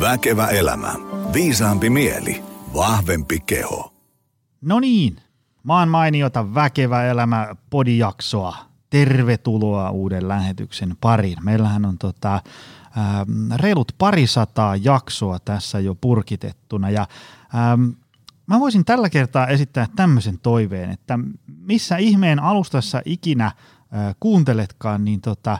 Väkevä elämä. Viisaampi mieli. Vahvempi keho. No niin, maan mainiota Väkevä elämä podijaksoa. Tervetuloa uuden lähetyksen pariin. Meillähän on tota, ähm, reilut parisataa jaksoa tässä jo purkitettuna ja ähm, mä voisin tällä kertaa esittää tämmöisen toiveen, että missä ihmeen alustassa ikinä äh, kuunteletkaan, niin tota,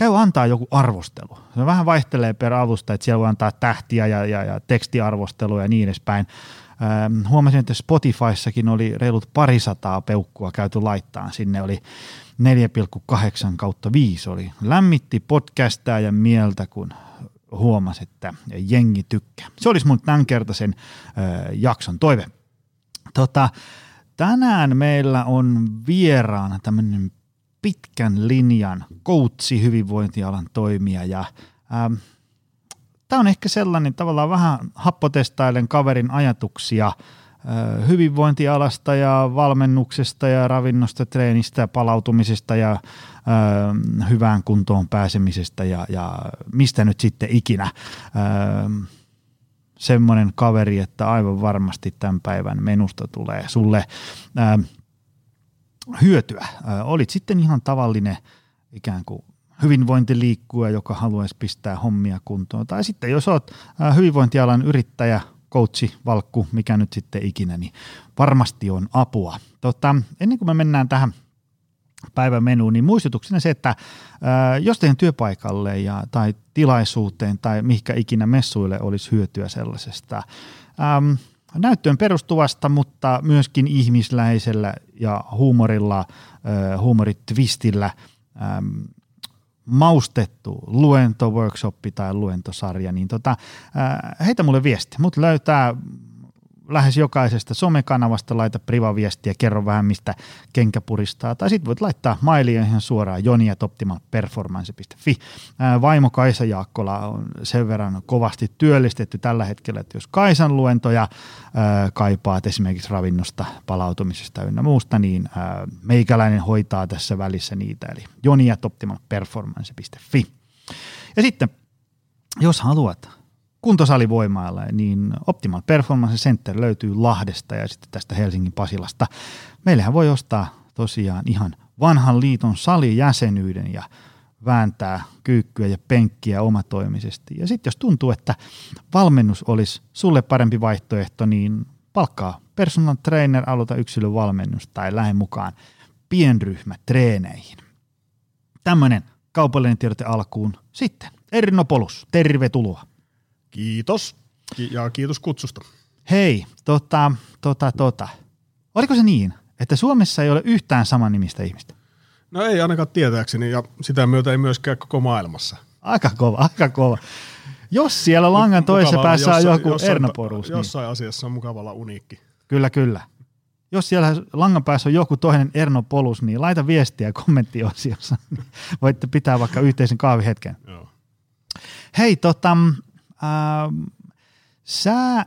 käy antaa joku arvostelu. Se vähän vaihtelee per alusta, että siellä voi antaa tähtiä ja, ja, ja tekstiarvostelua ja niin edespäin. Ähm, huomasin, että Spotifyssakin oli reilut parisataa peukkua käyty laittaa. Sinne oli 4,8 kautta 5 oli. Lämmitti podcastaa ja mieltä, kun huomasi, että jengi tykkää. Se olisi mun tämänkertaisen äh, jakson toive. Tota, tänään meillä on vieraana tämmöinen pitkän linjan koutsi hyvinvointialan toimija ja ähm, tämä on ehkä sellainen tavallaan vähän happotestailen kaverin ajatuksia äh, hyvinvointialasta ja valmennuksesta ja ravinnosta, treenistä ja palautumisesta ja äh, hyvään kuntoon pääsemisestä ja, ja mistä nyt sitten ikinä. Äh, semmoinen kaveri, että aivan varmasti tämän päivän menusta tulee sulle äh, hyötyä. Olit sitten ihan tavallinen ikään kuin hyvinvointiliikkuja, joka haluaisi pistää hommia kuntoon. Tai sitten jos olet hyvinvointialan yrittäjä, coachi, valkku, mikä nyt sitten ikinä, niin varmasti on apua. Tota, ennen kuin me mennään tähän päivän menuun, niin muistutuksena se, että ää, jos teidän työpaikalle ja, tai tilaisuuteen tai mihinkä ikinä messuille olisi hyötyä sellaisesta, äm, näyttöön perustuvasta, mutta myöskin ihmisläisellä ja huumorilla, huumoritvistillä maustettu luento, workshoppi tai luentosarja, niin tota, heitä mulle viesti. Mut löytää lähes jokaisesta somekanavasta laita privaviestiä, kerro vähän mistä kenkä puristaa. Tai sitten voit laittaa mailia ihan suoraan joni.optimalperformance.fi. Vaimo Kaisa Jaakkola on sen verran kovasti työllistetty tällä hetkellä, että jos Kaisan luentoja kaipaat esimerkiksi ravinnosta, palautumisesta ynnä muusta, niin meikäläinen hoitaa tässä välissä niitä, eli joni.optimalperformance.fi. Ja sitten, jos haluat kuntosalivoimailla, niin Optimal Performance Center löytyy Lahdesta ja sitten tästä Helsingin Pasilasta. Meillähän voi ostaa tosiaan ihan vanhan liiton salijäsenyyden ja vääntää kyykkyä ja penkkiä omatoimisesti. Ja sitten jos tuntuu, että valmennus olisi sulle parempi vaihtoehto, niin palkkaa personal trainer, aloita yksilövalmennus tai lähde mukaan pienryhmätreeneihin. Tämmöinen kaupallinen tiedote alkuun. Sitten Erno Polus, tervetuloa. Kiitos ja kiitos kutsusta. Hei, tota, tota, tota. Oliko se niin, että Suomessa ei ole yhtään saman nimistä ihmistä? No ei ainakaan tietääkseni ja sitä myötä ei myöskään koko maailmassa. Aika kova, aika kova. Jos siellä langan toisessa päässä on joku jossain, Ernoporus. Niin. Jossain asiassa on mukavalla uniikki. Kyllä, kyllä. Jos siellä langan päässä on joku toinen Ernopolus, niin laita viestiä kommenttiosiossa. Voitte pitää vaikka yhteisen kahvihetken. Joo. Hei, tota, ähm, sä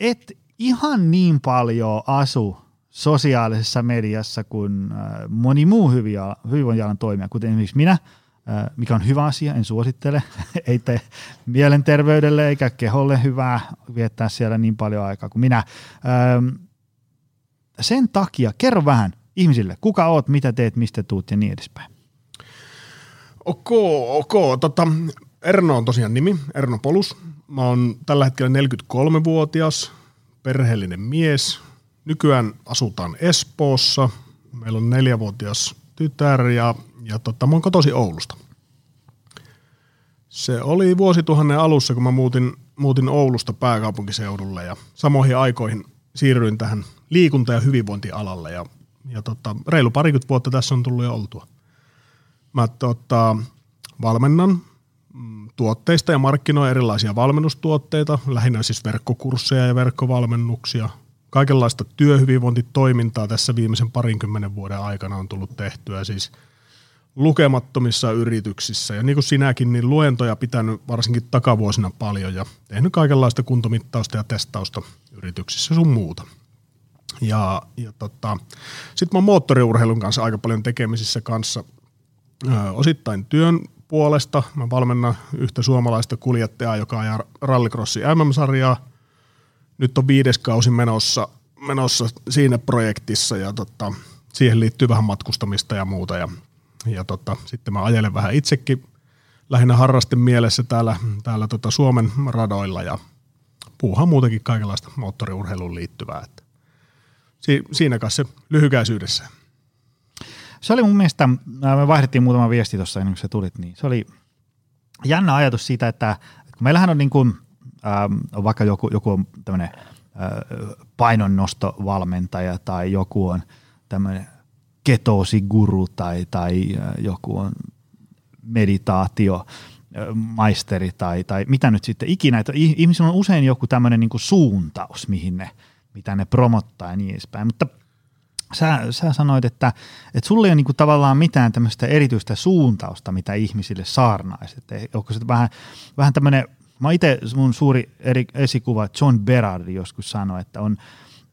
et ihan niin paljon asu sosiaalisessa mediassa kuin äh, moni muu hyvinvointialan toimija, kuten esimerkiksi minä, äh, mikä on hyvä asia, en suosittele, ei tee mielenterveydelle eikä keholle hyvää viettää siellä niin paljon aikaa kuin minä. Ähm, sen takia kerro vähän ihmisille, kuka oot, mitä teet, mistä tuut ja niin edespäin. Ok, ok. Tota, Erno on tosiaan nimi, Erno Polus. Mä oon tällä hetkellä 43-vuotias, perheellinen mies. Nykyään asutaan Espoossa. Meillä on neljävuotias tytär ja, ja tota, mä oon kotosi Oulusta. Se oli vuosituhannen alussa, kun mä muutin, muutin Oulusta pääkaupunkiseudulle ja samoihin aikoihin siirryin tähän liikunta- ja hyvinvointialalle ja, ja tota, reilu parikymmentä vuotta tässä on tullut jo oltua. Mä tota, valmennan tuotteista ja markkinoi erilaisia valmennustuotteita, lähinnä siis verkkokursseja ja verkkovalmennuksia. Kaikenlaista työhyvinvointitoimintaa tässä viimeisen parinkymmenen vuoden aikana on tullut tehtyä siis lukemattomissa yrityksissä. Ja niin kuin sinäkin, niin luentoja pitänyt varsinkin takavuosina paljon ja tehnyt kaikenlaista kuntomittausta ja testausta yrityksissä sun muuta. Ja, ja tota, sitten mä oon moottoriurheilun kanssa aika paljon tekemisissä kanssa, osittain työn puolesta. Mä valmennan yhtä suomalaista kuljettajaa, joka ajaa rallycrossi MM-sarjaa. Nyt on viides kausi menossa, menossa siinä projektissa ja tota, siihen liittyy vähän matkustamista ja muuta. Ja, ja tota, sitten mä ajelen vähän itsekin lähinnä harrasten mielessä täällä, täällä tota Suomen radoilla ja puuhaa muutenkin kaikenlaista moottoriurheiluun liittyvää. Että si, siinä kanssa se lyhykäisyydessä. Se oli mun mielestä, me vaihdettiin muutama viesti tuossa ennen kuin sä tulit, niin se oli jännä ajatus siitä, että kun meillähän on niin kuin, ähm, vaikka joku, joku on tämmöinen äh, painonnostovalmentaja tai joku on tämmöinen ketoosiguru tai, tai äh, joku on meditaatio, maisteri tai, tai mitä nyt sitten ikinä. Että ihmisillä on usein joku tämmöinen niin suuntaus, mihin ne, mitä ne promottaa ja niin edespäin. Mutta sä, sä sanoit, että, että sulla ei ole niin tavallaan mitään tämmöistä erityistä suuntausta, mitä ihmisille saarnaisi. Että onko se vähän, vähän tämmöinen, mä itse mun suuri eri, esikuva John Berard joskus sanoi, että on,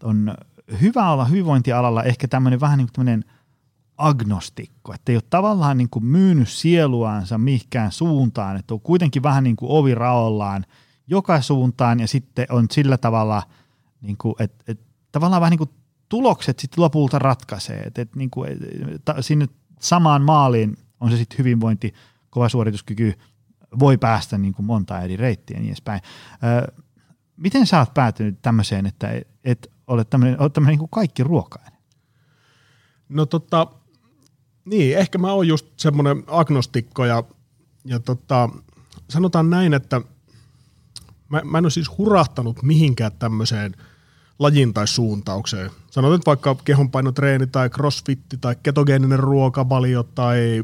on hyvä olla hyvinvointialalla ehkä tämmöinen vähän niin kuin agnostikko, että ei ole tavallaan niin kuin myynyt sieluansa mihinkään suuntaan, että on kuitenkin vähän niin kuin ovi raollaan joka suuntaan ja sitten on sillä tavalla, niin kuin, että, että tavallaan vähän niin kuin tulokset sitten lopulta ratkaisee, että, että niin kuin, että sinne samaan maaliin on se sitten hyvinvointi, kova suorituskyky, voi päästä niin kuin monta eri reittiä ja niin edespäin. miten sä oot päätynyt tämmöiseen, että et olet tämmöinen, olet tämmöinen niin kaikki ruokainen? No tota, niin, ehkä mä oon just semmoinen agnostikko ja, ja tota, sanotaan näin, että mä, mä en ole siis hurahtanut mihinkään tämmöiseen lajin tai suuntaukseen. Sanotaan nyt vaikka kehonpainotreeni tai crossfitti tai ketogeeninen ruokavalio tai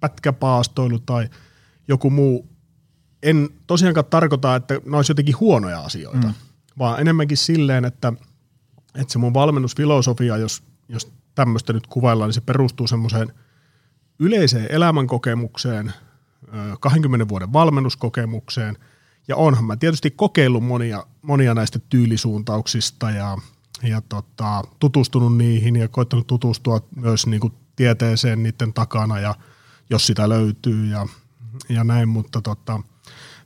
pätkäpaastoilu tai joku muu. En tosiaankaan tarkoita, että ne olisi jotenkin huonoja asioita, mm. vaan enemmänkin silleen, että, että se mun valmennusfilosofia, jos, jos tämmöistä nyt kuvaillaan, niin se perustuu semmoiseen yleiseen elämänkokemukseen, 20 vuoden valmennuskokemukseen, ja onhan mä tietysti kokeillut monia, monia näistä tyylisuuntauksista ja, ja tota, tutustunut niihin ja koittanut tutustua myös niin kuin tieteeseen niiden takana, ja jos sitä löytyy ja, ja näin, mutta tota,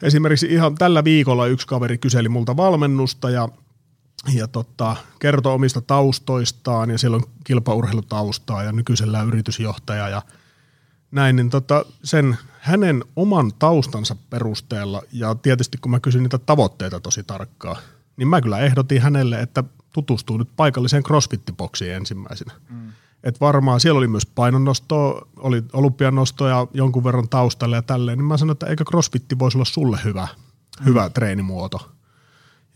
esimerkiksi ihan tällä viikolla yksi kaveri kyseli multa valmennusta ja ja tota, kertoi omista taustoistaan ja siellä on kilpaurheilutaustaa ja nykyisellä yritysjohtaja ja näin, niin tota, sen hänen oman taustansa perusteella ja tietysti kun mä kysyin niitä tavoitteita tosi tarkkaan, niin mä kyllä ehdotin hänelle, että tutustuu nyt paikalliseen crossfit-boksiin ensimmäisenä. Mm. Et varmaan siellä oli myös painonnostoa, oli olympianostoja jonkun verran taustalle ja tälleen, niin mä sanoin, että eikö crossfitti voisi olla sulle hyvä, mm. hyvä treenimuoto.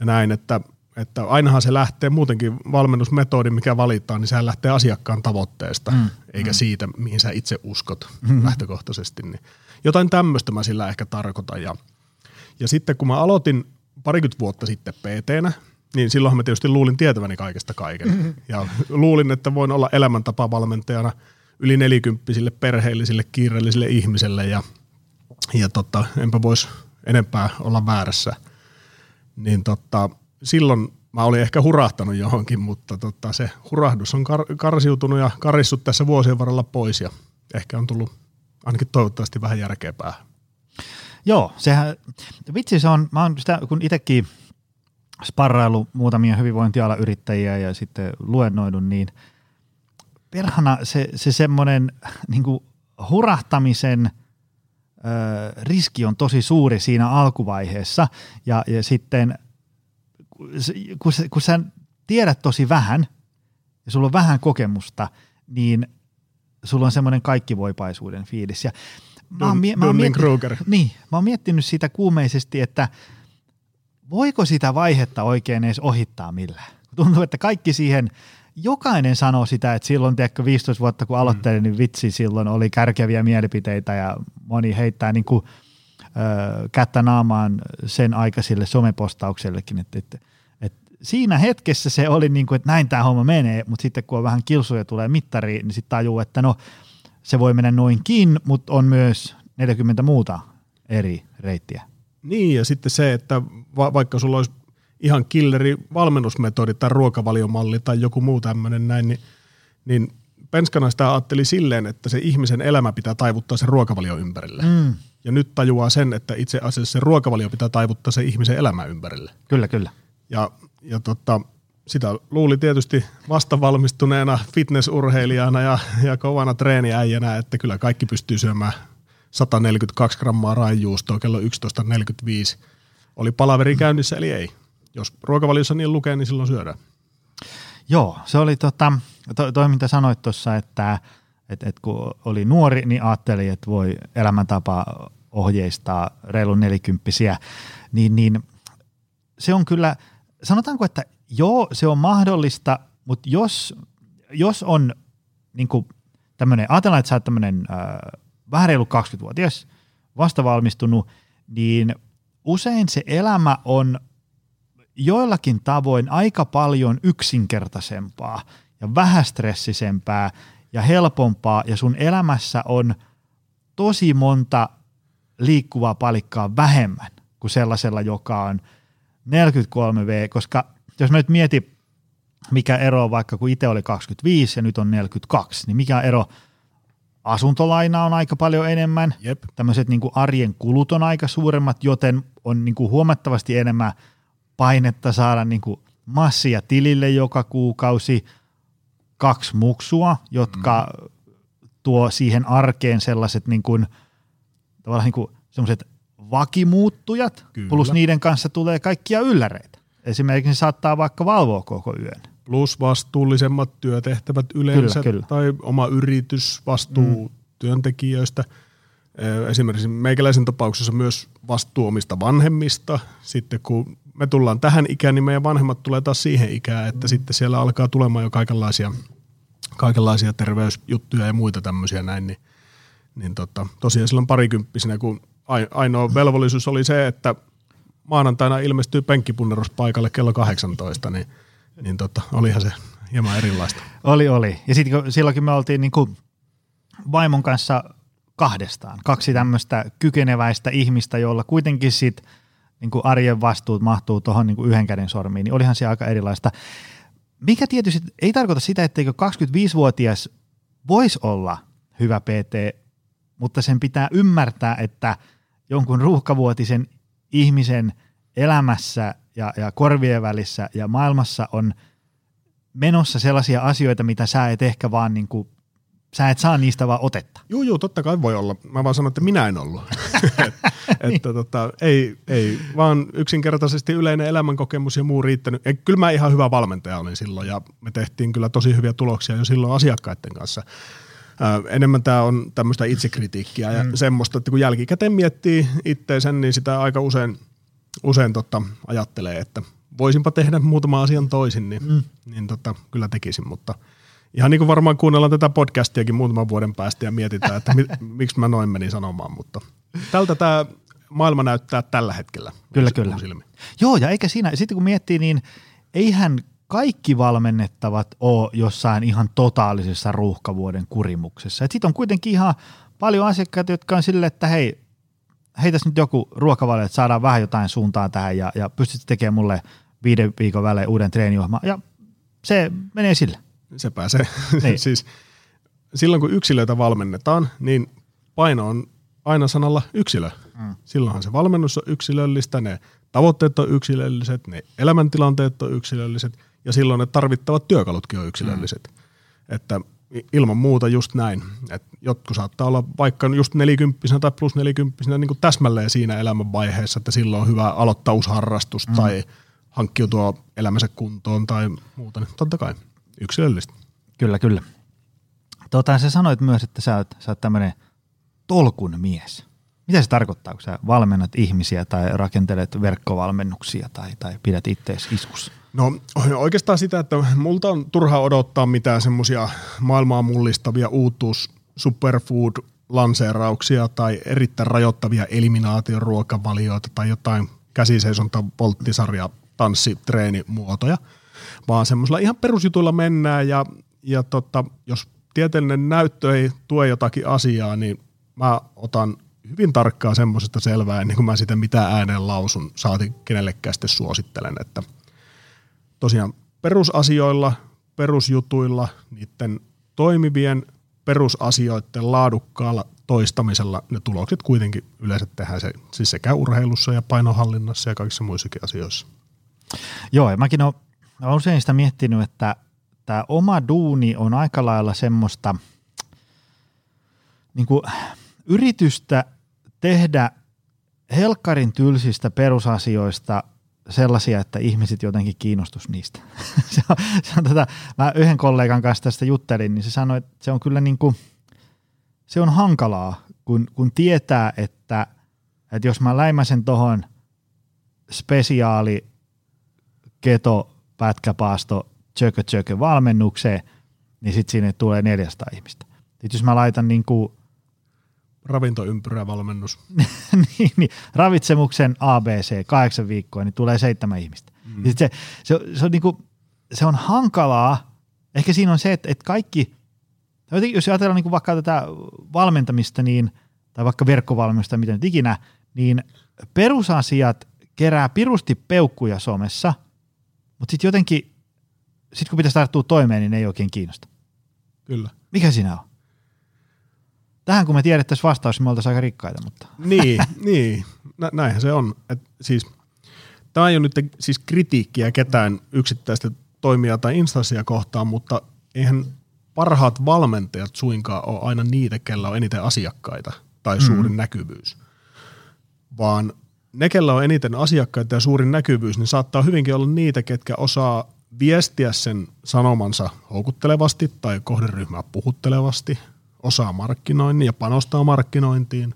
Ja näin, että että ainahan se lähtee muutenkin valmennusmetodi, mikä valitaan, niin sehän lähtee asiakkaan tavoitteesta, mm. eikä mm. siitä, mihin sä itse uskot mm. lähtökohtaisesti. Niin jotain tämmöistä mä sillä ehkä tarkoitan. Ja, ja sitten kun mä aloitin parikymmentä vuotta sitten pt niin silloinhan mä tietysti luulin tietäväni kaikesta kaiken. Mm-hmm. Ja luulin, että voin olla elämäntapavalmentajana yli nelikymppisille perheellisille, kiireellisille ihmisille ja, ja tota, enpä voisi enempää olla väärässä. Niin tota, silloin mä olin ehkä hurahtanut johonkin, mutta tota, se hurahdus on kar- karsiutunut ja karissut tässä vuosien varrella pois ja ehkä on tullut ainakin toivottavasti vähän järkeä päähän. Joo, sehän, vitsi se on, mä oon sitä, kun itsekin sparrailu muutamia hyvinvointialan yrittäjiä ja sitten luennoidun, niin perhana se, se semmoinen niin hurahtamisen ö, riski on tosi suuri siinä alkuvaiheessa ja, ja sitten kun, kun sä tiedät tosi vähän ja sulla on vähän kokemusta, niin sulla on semmoinen kaikkivoipaisuuden fiilis. Ja mä oon, mie- mä oon miettinyt, niin, mä oon miettinyt sitä kuumeisesti, että voiko sitä vaihetta oikein edes ohittaa millään. Tuntuu, että kaikki siihen, jokainen sanoo sitä, että silloin tiedätkö 15 vuotta kun aloittelin, mm. niin vitsi silloin oli kärkeviä mielipiteitä ja moni heittää niin kuin – kättä naamaan sen aikaisille somepostauksellekin, että, että siinä hetkessä se oli niin kuin, että näin tämä homma menee, mutta sitten kun on vähän kilsuja tulee mittariin, niin sitten tajuu, että no se voi mennä noinkin, mutta on myös 40 muuta eri reittiä. Niin ja sitten se, että va- vaikka sulla olisi ihan killeri valmennusmetodi tai ruokavaliomalli tai joku muu tämmöinen näin, niin, niin penskana sitä ajatteli silleen, että se ihmisen elämä pitää taivuttaa sen ruokavalio ympärille. Mm. Ja nyt tajuaa sen, että itse asiassa se ruokavalio pitää taivuttaa se ihmisen elämä ympärille. Kyllä, kyllä. Ja, ja tota, sitä luuli tietysti vastavalmistuneena fitnessurheilijana ja, ja kovana treeniäijänä, että kyllä kaikki pystyy syömään 142 grammaa raijuustoa kello 11.45. Oli palaveri käynnissä, eli ei. Jos ruokavaliossa niin lukee, niin silloin syödään. Joo, se oli tota, toi, toi mitä sanoit tuossa, että et, et kun oli nuori, niin ajatteli, että voi elämäntapa ohjeistaa reilun nelikymppisiä, niin, niin se on kyllä, sanotaanko, että joo, se on mahdollista, mutta jos, jos on niin tämmöinen, ajatellaan, että sä oot tämmöinen äh, vähän reilu 20-vuotias, vastavalmistunut, niin usein se elämä on joillakin tavoin aika paljon yksinkertaisempaa ja vähästressisempää ja helpompaa ja sun elämässä on tosi monta liikkuvaa palikkaa vähemmän kuin sellaisella, joka on 43V, koska jos mä nyt mietin, mikä ero on vaikka kun itse oli 25 ja nyt on 42, niin mikä ero asuntolaina on aika paljon enemmän, Jep. tämmöiset niin arjen kulut on aika suuremmat, joten on niin kuin huomattavasti enemmän painetta saada niin kuin massia tilille joka kuukausi, kaksi muksua, jotka mm. tuo siihen arkeen sellaiset niin kuin, tavallaan niin kuin sellaiset vakimuuttujat, Kyllä. plus niiden kanssa tulee kaikkia ylläreitä. Esimerkiksi saattaa vaikka valvoa koko yön. Plus vastuullisemmat työtehtävät yleensä kyllä, kyllä. tai oma yritys, vastuu mm. työntekijöistä. Esimerkiksi meikäläisen tapauksessa myös vastuu omista vanhemmista. Sitten kun me tullaan tähän ikään, niin meidän vanhemmat tulee taas siihen ikään, että mm. sitten siellä alkaa tulemaan jo kaikenlaisia, kaikenlaisia terveysjuttuja ja muita tämmöisiä näin. Niin, niin tota, tosiaan silloin parikymppisenä, kun ainoa velvollisuus oli se, että maanantaina ilmestyy penkkipunnerus paikalle kello 18, niin, niin tota, olihan se hieman erilaista. Oli, oli. Ja sitten silloinkin me oltiin niin kuin vaimon kanssa kahdestaan. Kaksi tämmöistä kykeneväistä ihmistä, joilla kuitenkin sit niin kuin arjen vastuut mahtuu tuohon niin yhden käden sormiin, niin olihan se aika erilaista. Mikä tietysti ei tarkoita sitä, etteikö 25-vuotias voisi olla hyvä PT, mutta sen pitää ymmärtää, että jonkun ruuhkavuotisen ihmisen elämässä ja, ja korvien välissä ja maailmassa on menossa sellaisia asioita, mitä sä et ehkä vaan niin kuin, sä et saa niistä vaan otetta. Joo, joo, totta kai voi olla. Mä vaan sanon, että minä en ollut. että tota, ei, ei, vaan yksinkertaisesti yleinen elämänkokemus ja muu riittänyt. Ja kyllä mä ihan hyvä valmentaja olin silloin ja me tehtiin kyllä tosi hyviä tuloksia jo silloin asiakkaiden kanssa. Enemmän tämä on tämmöistä itsekritiikkiä ja mm. semmoista, että kun jälkikäteen miettii itteensä, niin sitä aika usein, usein tota, ajattelee, että voisinpa tehdä muutama asian toisin, niin, mm. niin tota, kyllä tekisin, mutta ihan niin kuin varmaan kuunnellaan tätä podcastiakin muutaman vuoden päästä ja mietitään, että mi, miksi mä noin menin sanomaan, mutta tältä tämä maailma näyttää tällä hetkellä. Kyllä, kyllä. Silmi. Joo, ja eikä siinä, sitten kun miettii, niin eihän kaikki valmennettavat ole jossain ihan totaalisessa ruuhkavuoden kurimuksessa. Sitten on kuitenkin ihan paljon asiakkaita, jotka on silleen, että hei, heitäs nyt joku ruokavalio, että saadaan vähän jotain suuntaan tähän ja, ja pystyt tekemään mulle viiden viikon välein uuden treeniohjelman. Ja se menee sille. Se pääsee. Niin. siis silloin kun yksilöitä valmennetaan, niin paino on aina sanalla yksilö. Mm. Silloinhan se valmennus on yksilöllistä, ne tavoitteet on yksilölliset, ne elämäntilanteet on yksilölliset ja silloin ne tarvittavat työkalutkin on yksilölliset. Mm. Että ilman muuta just näin. että jotkut saattaa olla vaikka just nelikymppisenä tai plus nelikymppisenä niin kuin täsmälleen siinä elämänvaiheessa, että silloin on hyvä aloittaa uusi harrastus mm. tai hankkiutua elämänsä kuntoon tai muuta. Niin totta kai yksilöllistä. Kyllä, kyllä. Tota, sä sanoit myös, että sä oot, sä oot tämmöinen tolkun mies. Mitä se tarkoittaa, kun sä valmennat ihmisiä tai rakentelet verkkovalmennuksia tai, tai pidät ittees iskussa? No oikeastaan sitä, että multa on turha odottaa mitään semmoisia maailmaa mullistavia uutuus superfood lanseerauksia tai erittäin rajoittavia eliminaatioruokavalioita tai jotain käsiseisonta volttisarja tanssitreenimuotoja, vaan semmoisilla ihan perusjutuilla mennään ja, ja tota, jos tieteellinen näyttö ei tue jotakin asiaa, niin mä otan hyvin tarkkaa semmoisesta selvää ennen kuin mä sitä mitä ääneen lausun, saati kenellekään sitten suosittelen, että tosiaan perusasioilla, perusjutuilla, niiden toimivien perusasioiden laadukkaalla toistamisella ne tulokset kuitenkin yleensä tehdään se, siis sekä urheilussa ja painohallinnassa ja kaikissa muissakin asioissa. Joo, ja mäkin olen, usein sitä miettinyt, että tämä oma duuni on aika lailla semmoista niin kuin, yritystä tehdä helkkarin tylsistä perusasioista sellaisia, että ihmiset jotenkin kiinnostus niistä. se on, se on tätä, mä yhden kollegan kanssa tästä juttelin, niin se sanoi, että se on kyllä niin kuin, se on hankalaa, kun, kun tietää, että, että jos mä läimäsen tuohon spesiaali keto pätkäpaasto tjökö valmennukseen, niin sitten sinne tulee 400 ihmistä. Sitten jos mä laitan niin kuin Ravintoympyrävalmennus. niin, niin, ravitsemuksen ABC kahdeksan viikkoa, niin tulee seitsemän ihmistä. Mm. se, se, se, se, on niinku, se on hankalaa. Ehkä siinä on se, että, että kaikki, jos ajatellaan niinku vaikka tätä valmentamista, niin, tai vaikka verkkovalmennusta, miten nyt ikinä, niin perusasiat kerää pirusti peukkuja somessa, mutta sitten jotenkin, sit kun pitäisi tarttua toimeen, niin ne ei oikein kiinnosta. Kyllä. Mikä siinä on? Tähän kun me tiedettäisiin vastaus, niin me oltaisiin aika rikkaita. Mutta. Niin, niin. Nä, näinhän se on. Et siis, tämä ei ole nyt siis kritiikkiä ketään yksittäistä toimijaa tai instanssia kohtaan, mutta eihän parhaat valmentajat suinkaan ole aina niitä, kellä on eniten asiakkaita tai suurin mm. näkyvyys. Vaan ne, kellä on eniten asiakkaita ja suurin näkyvyys, niin saattaa hyvinkin olla niitä, ketkä osaa viestiä sen sanomansa houkuttelevasti tai kohderyhmää puhuttelevasti – osaa markkinoinnin ja panostaa markkinointiin,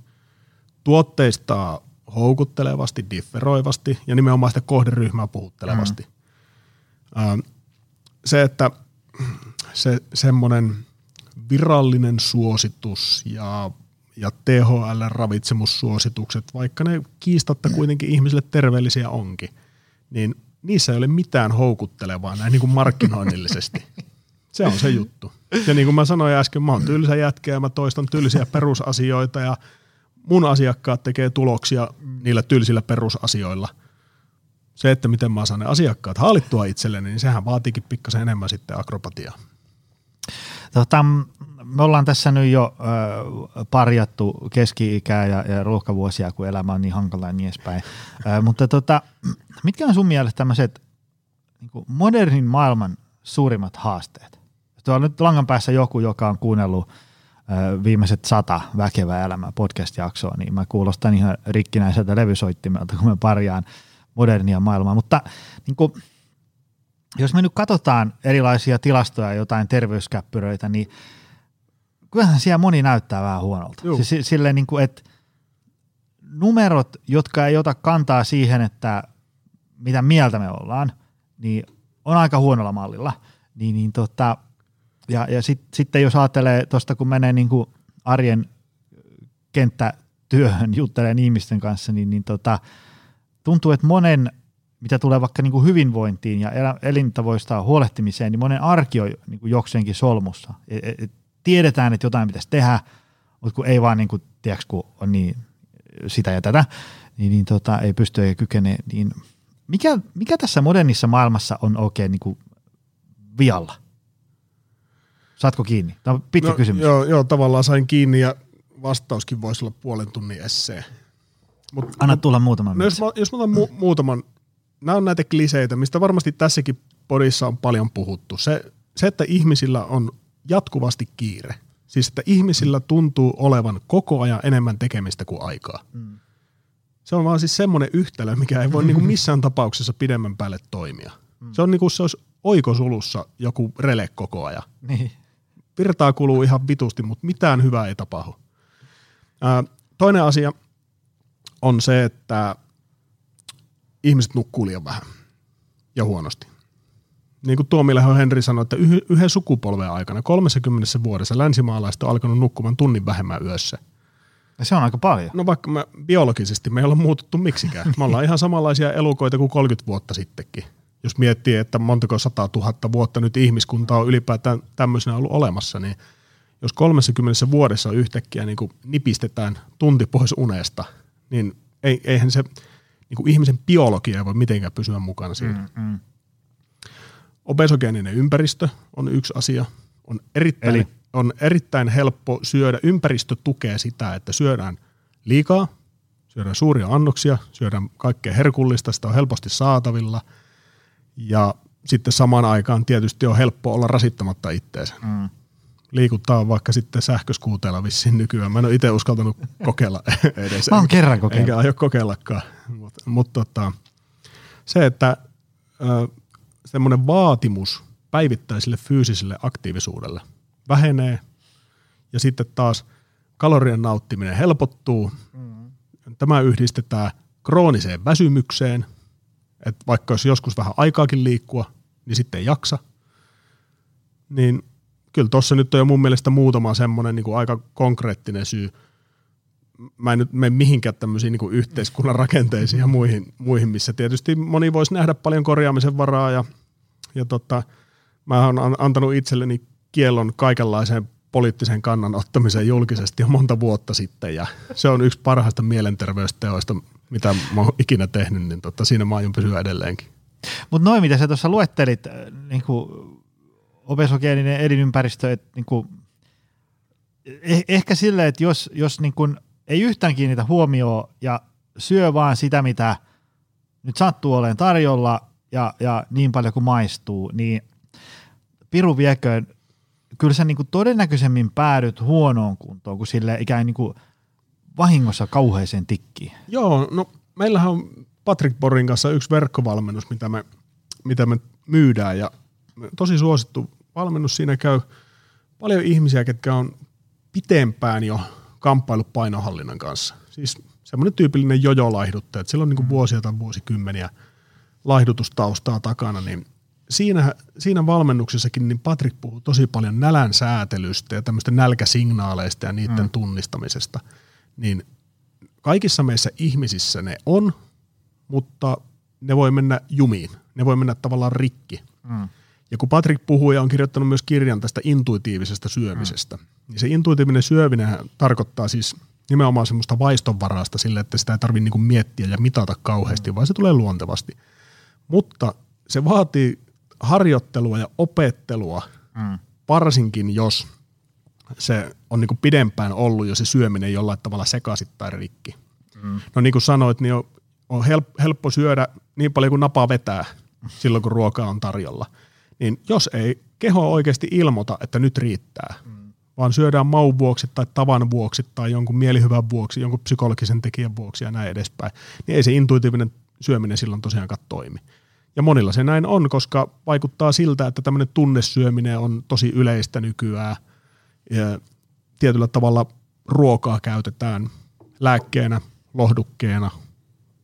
tuotteistaa houkuttelevasti, differoivasti ja nimenomaan sitä kohderyhmää puhuttelevasti. Mm. Se, että se semmoinen virallinen suositus ja, ja THL-ravitsemussuositukset, vaikka ne kiistatta kuitenkin ihmisille terveellisiä onkin, niin niissä ei ole mitään houkuttelevaa näin niin kuin markkinoinnillisesti. Se on se juttu. Ja niin kuin mä sanoin äsken, mä oon tylsä jätkä ja mä toistan tylsiä perusasioita ja mun asiakkaat tekee tuloksia niillä tylsillä perusasioilla. Se, että miten mä saan ne asiakkaat hallittua itselleni, niin sehän vaatiikin pikkasen enemmän sitten akrobatiaa. Tota, me ollaan tässä nyt jo parjattu keski-ikää ja, ja ruuhkavuosia, kun elämä on niin hankala ja niin edespäin. Äh, mutta tota, mitkä on sun mielestä tämmöiset niin modernin maailman suurimmat haasteet? Tuolla on nyt langan päässä joku, joka on kuunnellut viimeiset sata väkevää elämää podcast-jaksoa, niin mä kuulostan ihan rikkinäiseltä levysoittimelta, kun mä parjaan modernia maailmaa. Mutta niin kuin, jos me nyt katsotaan erilaisia tilastoja, jotain terveyskäppyröitä, niin kyllähän siellä moni näyttää vähän huonolta. Siis, silleen niin kuin, että numerot, jotka ei ota kantaa siihen, että mitä mieltä me ollaan, niin on aika huonolla mallilla. Niin, niin tota, ja, ja sit, sitten jos ajattelee tuosta, kun menee niin kuin arjen kenttätyöhön, juttelee ihmisten kanssa, niin, niin tota, tuntuu, että monen, mitä tulee vaikka niin kuin hyvinvointiin ja elintavoista huolehtimiseen, niin monen arki on niin kuin jokseenkin solmussa. Et, et, et tiedetään, että jotain pitäisi tehdä, mutta kun ei vaan niin kuin, tiedätkö, kun on niin sitä ja tätä, niin, niin tota, ei pysty eikä kykene, niin mikä, mikä tässä modernissa maailmassa on oikein niin kuin vialla? Saatko kiinni? Tämä on pitkä no, kysymys. Joo, joo, tavallaan sain kiinni ja vastauskin voisi olla puolen tunnin essee. Mut, Anna tulla muutaman. No jos, mä, jos mä otan mu- muutaman, nämä on näitä kliseitä, mistä varmasti tässäkin podissa on paljon puhuttu. Se, se, että ihmisillä on jatkuvasti kiire. Siis että ihmisillä tuntuu olevan koko ajan enemmän tekemistä kuin aikaa. Mm. Se on vaan siis semmoinen yhtälö, mikä ei voi niinku missään tapauksessa pidemmän päälle toimia. Mm. Se on niin kuin se olisi oikosulussa joku rele koko ajan. Niin virtaa kuluu ihan vitusti, mutta mitään hyvää ei tapahdu. Ää, toinen asia on se, että ihmiset nukkuu liian vähän ja huonosti. Niin kuin Tuomilehon Henri sanoi, että yhden sukupolven aikana 30 vuodessa länsimaalaiset on alkanut nukkumaan tunnin vähemmän yössä. Ja se on aika paljon. No vaikka me, biologisesti me ei olla muututtu miksikään. Me ollaan ihan samanlaisia elukoita kuin 30 vuotta sittenkin jos miettii, että montako sata tuhatta vuotta nyt ihmiskunta on ylipäätään tämmöisenä ollut olemassa, niin jos 30 vuodessa yhtäkkiä niin kuin nipistetään tunti pois unesta, niin eihän se niin kuin ihmisen biologia ei voi mitenkään pysyä mukana siinä. Mm, mm. Obesogeeninen ympäristö on yksi asia. On erittäin, Eli? on erittäin helppo syödä. Ympäristö tukee sitä, että syödään liikaa, syödään suuria annoksia, syödään kaikkea herkullista, sitä on helposti saatavilla. Ja sitten samaan aikaan tietysti on helppo olla rasittamatta itteensä. Mm. Liikuttaa vaikka sitten sähköskuuteella vissiin nykyään. Mä en ole itse uskaltanut kokeilla edes. Mä oon kerran kokeillut. Enkä aio kokeillakaan. Mutta mut tota, se, että semmoinen vaatimus päivittäiselle fyysiselle aktiivisuudelle vähenee ja sitten taas kalorien nauttiminen helpottuu. Mm. Tämä yhdistetään krooniseen väsymykseen, että vaikka olisi joskus vähän aikaakin liikkua, niin sitten ei jaksa. Niin kyllä tuossa nyt on jo mun mielestä muutama semmoinen niin kuin aika konkreettinen syy. Mä en nyt mene mihinkään tämmöisiin niin kuin yhteiskunnan rakenteisiin ja muihin, muihin, missä tietysti moni voisi nähdä paljon korjaamisen varaa ja, ja tota, mä oon an- antanut itselleni kiellon kaikenlaiseen poliittisen kannan ottamiseen julkisesti jo monta vuotta sitten ja se on yksi parhaista mielenterveysteoista, mitä mä oon ikinä tehnyt, niin tota, siinä mä aion pysyä edelleenkin. Mutta noin, mitä sä tuossa luettelit, äh, niin obesogeeninen elinympäristö, että niin kuin, eh, ehkä silleen, että jos, jos niin kuin ei yhtään kiinnitä huomioon ja syö vaan sitä, mitä nyt sattuu olemaan tarjolla ja, ja niin paljon kuin maistuu, niin piru vieköön, kyllä sä niin kuin todennäköisemmin päädyt huonoon kuntoon kuin sille ikään niin kuin vahingossa kauheeseen tikkiin. Joo, no meillähän on Patrick Borin kanssa yksi verkkovalmennus, mitä me, mitä me myydään ja tosi suosittu valmennus. Siinä käy paljon ihmisiä, ketkä on pitempään jo kamppailut painohallinnan kanssa. Siis semmoinen tyypillinen jojo-laihduttaja, että sillä on niin vuosia tai vuosikymmeniä laihdutustaustaa takana, niin siinä, siinä valmennuksessakin niin Patrick puhuu tosi paljon nälän säätelystä ja tämmöistä nälkäsignaaleista ja niiden mm. tunnistamisesta. Niin kaikissa meissä ihmisissä ne on, mutta ne voi mennä jumiin. Ne voi mennä tavallaan rikki. Mm. Ja kun Patrick puhuu ja on kirjoittanut myös kirjan tästä intuitiivisesta syömisestä, mm. niin se intuitiivinen syöminen tarkoittaa siis nimenomaan semmoista vaistonvarasta sille, että sitä ei tarvitse niinku miettiä ja mitata kauheasti, mm. vaan se tulee luontevasti. Mutta se vaatii harjoittelua ja opettelua, Mm. varsinkin jos se on niinku pidempään ollut jo se syöminen jollain tavalla sekaisin tai rikki. Mm. No niin kuin sanoit, niin on, on help, helppo syödä niin paljon kuin napaa vetää silloin, kun ruokaa on tarjolla. Niin jos ei keho oikeasti ilmoita, että nyt riittää, mm. vaan syödään maun vuoksi tai tavan vuoksi tai jonkun mielihyvän vuoksi, jonkun psykologisen tekijän vuoksi ja näin edespäin, niin ei se intuitiivinen syöminen silloin tosiaankaan toimi. Ja monilla se näin on, koska vaikuttaa siltä, että tämmöinen tunnesyöminen on tosi yleistä nykyään. Tietyllä tavalla ruokaa käytetään lääkkeenä, lohdukkeena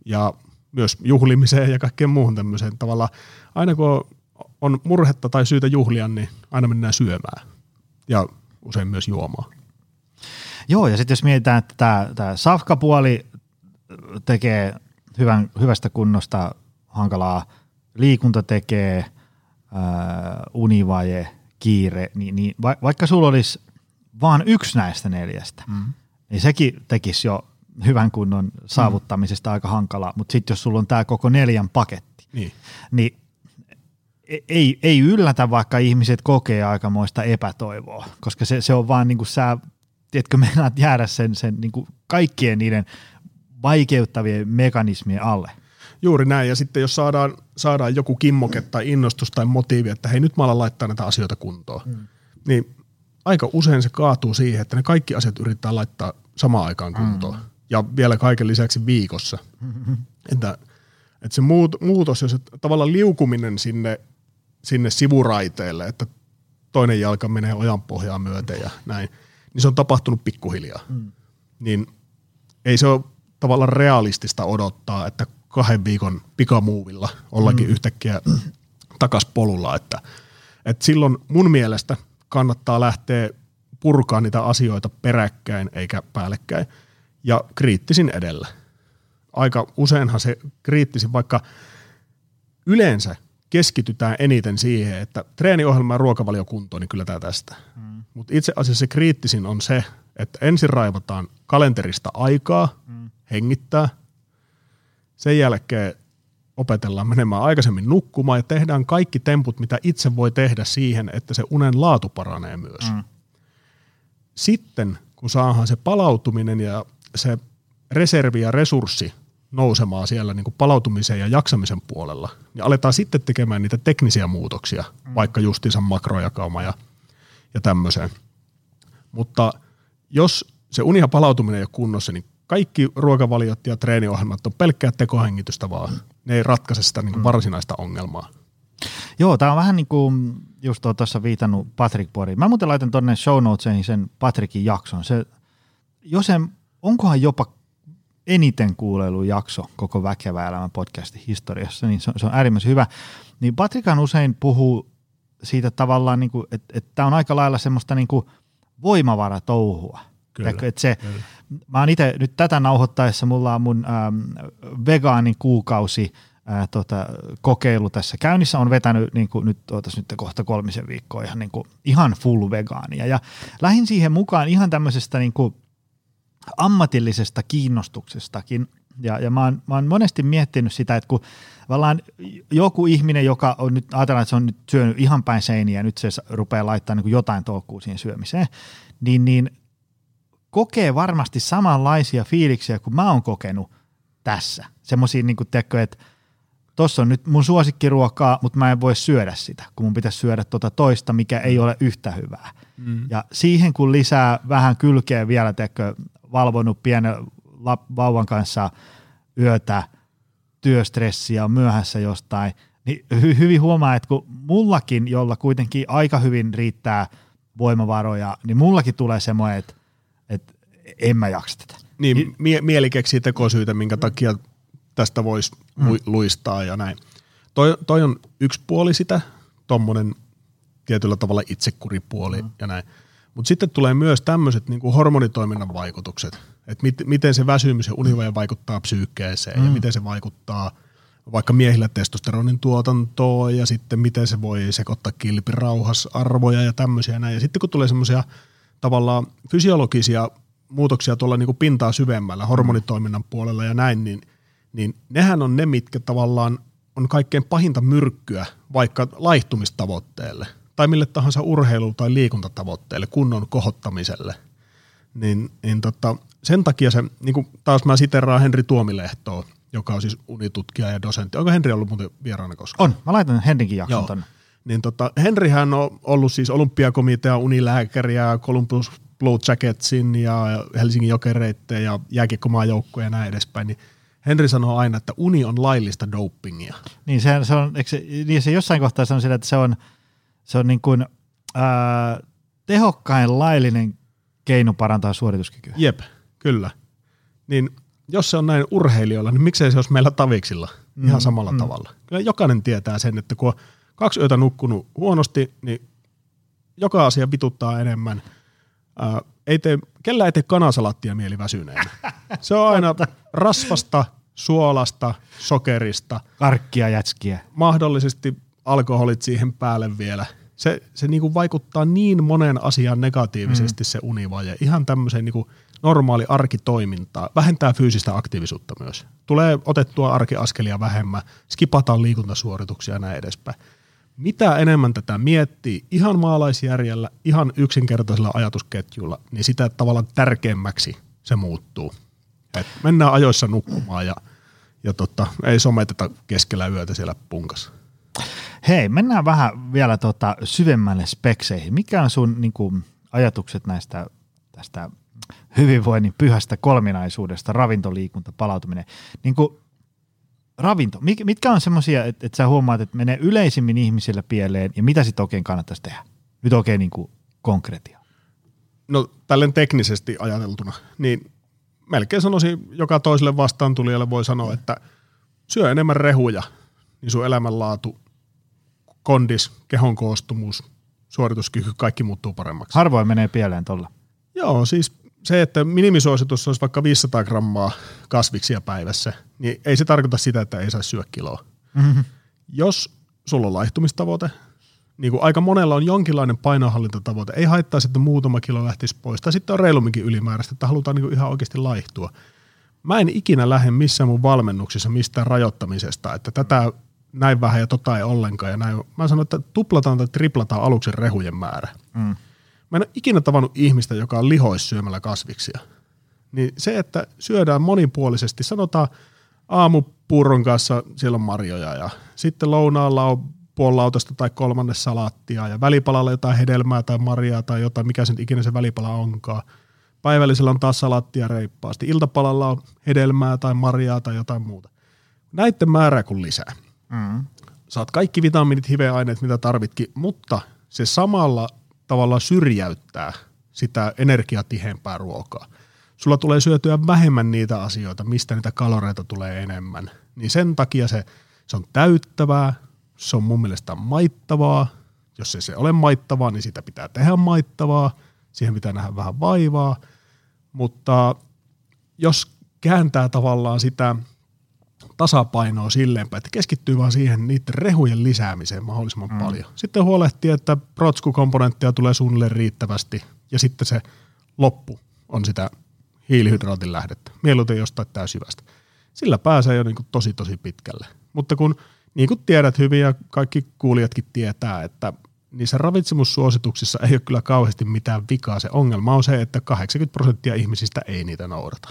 ja myös juhlimiseen ja kaikkeen muuhun tämmöiseen. Tavalla aina kun on- murhetta tai syytä juhlia, niin aina mennään syömään ja usein myös juomaan. Joo, ja sitten jos mietitään, että tämä, tämä safkapuoli tekee hyvän, hyvästä kunnosta hankalaa, liikunta tekee, ää, univaje, kiire, niin, niin va, vaikka sulla olisi vain yksi näistä neljästä, mm. niin sekin tekisi jo hyvän kunnon saavuttamisesta mm. aika hankalaa, mutta sitten jos sulla on tämä koko neljän paketti, Niin. niin e- ei, ei yllätä, vaikka ihmiset kokee aikamoista epätoivoa, koska se, se on vaan niin kuin sä, tiedätkö, meinaat jäädä sen, sen niin kuin kaikkien niiden vaikeuttavien mekanismien alle. Juuri näin, ja sitten jos saadaan, saadaan joku kimmoke tai innostus tai motiivi, että hei nyt mä alan laittaa näitä asioita kuntoon, mm. niin aika usein se kaatuu siihen, että ne kaikki asiat yrittää laittaa samaan aikaan kuntoon. Mm. Ja vielä kaiken lisäksi viikossa. Mm-hmm. Että, että se muut, muutos ja se tavallaan liukuminen sinne, sinne sivuraiteelle, että toinen jalka menee ojan pohjaa myöten ja näin, niin se on tapahtunut pikkuhiljaa. Mm. Niin ei se ole tavallaan realistista odottaa, että kahden viikon pikamuuvilla ollakin mm. yhtäkkiä takas polulla, että, että silloin mun mielestä kannattaa lähteä purkaa niitä asioita peräkkäin eikä päällekkäin ja kriittisin edellä. Aika useinhan se kriittisin, vaikka yleensä keskitytään eniten siihen, että treeniohjelma ja ruokavalio kuntoon, niin kyllä tämä tästä. Mm. Mutta itse asiassa se kriittisin on se, että ensin raivataan kalenterista aikaa, mm. hengittää, sen jälkeen opetellaan menemään aikaisemmin nukkumaan ja tehdään kaikki temput, mitä itse voi tehdä siihen, että se unen laatu paranee myös. Mm. Sitten kun saadaan se palautuminen ja se reservi ja resurssi nousemaan siellä niin kuin palautumisen ja jaksamisen puolella, niin aletaan sitten tekemään niitä teknisiä muutoksia, mm. vaikka justiinsa makrojakauma ja, ja tämmöiseen. Mutta jos se uni ja palautuminen ei ole kunnossa, niin kaikki ruokavaliot ja treeniohjelmat on pelkkää tekohengitystä vaan. Mm. Ne ei ratkaise sitä niin kuin mm. varsinaista ongelmaa. Joo, tämä on vähän niin kuin just tuossa viitannut Patrick Pori. Mä muuten laitan tuonne show notesiin sen Patrickin jakson. Se, jos en, onkohan jopa eniten kuulelu jakso koko Väkevä elämä podcastin historiassa, niin se, se on äärimmäisen hyvä. Niin Patrikan usein puhuu siitä tavallaan, niin kuin, että, että tämä on aika lailla semmoista niin kuin voimavaratouhua. Kyllä, että se, kyllä. Mä oon itse nyt tätä nauhoittaessa, mulla on mun ähm, vegaanin kuukausi äh, tota, kokeilu tässä käynnissä, on vetänyt niin kuin, nyt, ootas, nyt kohta kolmisen viikkoa ihan, niin kuin, ihan full vegaania ja lähdin siihen mukaan ihan tämmöisestä niin kuin, ammatillisesta kiinnostuksestakin. Ja, ja mä, oon, mä oon monesti miettinyt sitä, että kun tavallaan joku ihminen, joka on nyt, ajatellaan, että se on nyt syönyt ihan päin seiniä ja nyt se rupeaa laittamaan niin jotain toukkuu siihen syömiseen, niin, niin kokee varmasti samanlaisia fiiliksiä kuin mä oon kokenut tässä. Semmoisia, niin kuin että tuossa on nyt mun suosikkiruokaa, mutta mä en voi syödä sitä, kun mun pitäisi syödä tuota toista, mikä ei ole yhtä hyvää. Mm. Ja siihen kun lisää vähän kylkeä vielä, teekö, valvonut pienen vauvan kanssa yötä, työstressiä on myöhässä jostain, niin hy- hyvin huomaa, että kun mullakin, jolla kuitenkin aika hyvin riittää voimavaroja, niin mullakin tulee semmoinen, että en mä jaksa tätä. Niin, mie- mieli keksii tekosyitä, minkä takia tästä voisi mm. luistaa ja näin. Toi, toi on yksi puoli sitä, tuommoinen tietyllä tavalla itsekuripuoli mm. ja näin. Mutta sitten tulee myös tämmöiset niin hormonitoiminnan vaikutukset, että mit, miten se väsymys ja univaje vaikuttaa psyykkeeseen mm. ja miten se vaikuttaa vaikka miehillä testosteronin tuotantoon ja sitten miten se voi sekoittaa kilpirauhasarvoja ja tämmöisiä näin. Ja sitten kun tulee semmoisia tavallaan fysiologisia muutoksia tuolla niin kuin pintaa syvemmällä hormonitoiminnan puolella ja näin, niin, niin nehän on ne, mitkä tavallaan on kaikkein pahinta myrkkyä vaikka laihtumistavoitteelle – tai mille tahansa urheilu- tai liikuntatavoitteelle, kunnon kohottamiselle, niin, niin tota, sen takia se, niin kuin taas mä siteraan Henri Tuomilehtoa, joka on siis unitutkija ja dosentti. Onko Henri ollut muuten vieraana koskaan? On, mä laitan Henrikin jakson Joo. tonne. Niin tota, Henrihän on ollut siis olympiakomitea, unilääkäri ja Columbus Blue Jacketsin ja Helsingin jokereitten ja jääkiekkomaajoukkoja ja näin edespäin, niin Henri sanoo aina, että uni on laillista dopingia. Niin se, se on, eikö se, niin se jossain kohtaa sanoo sillä, että se on – se on niin kuin, ää, tehokkain laillinen keino parantaa suorituskykyä. Jep, kyllä. Niin jos se on näin urheilijoilla, niin miksei se olisi meillä taviksilla mm, ihan samalla mm. tavalla. Kyllä jokainen tietää sen, että kun on kaksi yötä nukkunut huonosti, niin joka asia vituttaa enemmän. Ää, ei tee, kellä ei tee kanasalattia mieli väsyneenä. Se on aina rasvasta, suolasta, sokerista. Karkkia, jätskiä. Mahdollisesti alkoholit siihen päälle vielä. Se, se niin kuin vaikuttaa niin monen asian negatiivisesti mm. se univaje. Ihan tämmöiseen niin kuin normaali arkitoimintaa. Vähentää fyysistä aktiivisuutta myös. Tulee otettua arkiaskelia vähemmän, skipataan liikuntasuorituksia ja näin edespäin. Mitä enemmän tätä miettii ihan maalaisjärjellä, ihan yksinkertaisella ajatusketjulla, niin sitä tavallaan tärkeämmäksi se muuttuu. Et mennään ajoissa nukkumaan ja, ja tota, ei someteta keskellä yötä siellä punkassa. Hei, mennään vähän vielä tota syvemmälle spekseihin. Mikä on sun niin kuin, ajatukset näistä tästä hyvinvoinnin pyhästä kolminaisuudesta, ravintoliikunta, palautuminen? Niin kuin, ravinto, mitkä on semmoisia, että, että sä huomaat, että menee yleisimmin ihmisillä pieleen ja mitä sitten oikein kannattaisi tehdä? Nyt oikein niin kuin konkretia. No tälleen teknisesti ajateltuna, niin melkein sanoisin joka toiselle vastaantulijalle voi sanoa, että syö enemmän rehuja, niin sun elämänlaatu kondis, kehon koostumus, suorituskyky, kaikki muuttuu paremmaksi. Harvoin menee pieleen tuolla. Joo, siis se, että minimisuositus olisi vaikka 500 grammaa kasviksia päivässä, niin ei se tarkoita sitä, että ei saa syödä kiloa. Mm-hmm. Jos sulla on laihtumistavoite, niin kuin aika monella on jonkinlainen painonhallintatavoite, ei haittaa, että muutama kilo lähtisi pois, tai sitten on reilumminkin ylimääräistä, että halutaan niin kuin ihan oikeasti laihtua. Mä en ikinä lähde missään mun valmennuksissa mistään rajoittamisesta, että tätä näin vähän ja tota ei ollenkaan. Ja näin. Mä sanon, että tuplataan tai triplataan aluksen rehujen määrä. Mm. Mä en ole ikinä tavannut ihmistä, joka on lihois syömällä kasviksia. Niin se, että syödään monipuolisesti, sanotaan aamupuuron kanssa siellä on marjoja ja sitten lounaalla on puolilautasta tai kolmannes salaattia ja välipalalla jotain hedelmää tai marjaa tai jotain, mikä sen ikinä se välipala onkaan. Päivällisellä on taas salaattia reippaasti. Iltapalalla on hedelmää tai marjaa tai jotain muuta. Näiden määrää kun lisää. Mm. Saat kaikki vitamiinit, hiveaineet, mitä tarvitkin, mutta se samalla tavalla syrjäyttää sitä energiatihempää ruokaa. Sulla tulee syötyä vähemmän niitä asioita, mistä niitä kaloreita tulee enemmän. Niin sen takia se, se on täyttävää, se on mun mielestä maittavaa. Jos ei se ole maittavaa, niin sitä pitää tehdä maittavaa. Siihen pitää nähdä vähän vaivaa. Mutta jos kääntää tavallaan sitä tasapainoa silleen, että keskittyy vaan siihen niiden rehujen lisäämiseen mahdollisimman mm. paljon. Sitten huolehtii, että protskukomponentteja tulee suunnilleen riittävästi ja sitten se loppu on sitä hiilihydraatin lähdettä, mieluiten jostain täysivästä. Sillä pääsee jo niin kuin tosi tosi pitkälle. Mutta kun niin kuin tiedät hyvin ja kaikki kuulijatkin tietää, että niissä ravitsemussuosituksissa ei ole kyllä kauheasti mitään vikaa. Se ongelma on se, että 80 prosenttia ihmisistä ei niitä noudata.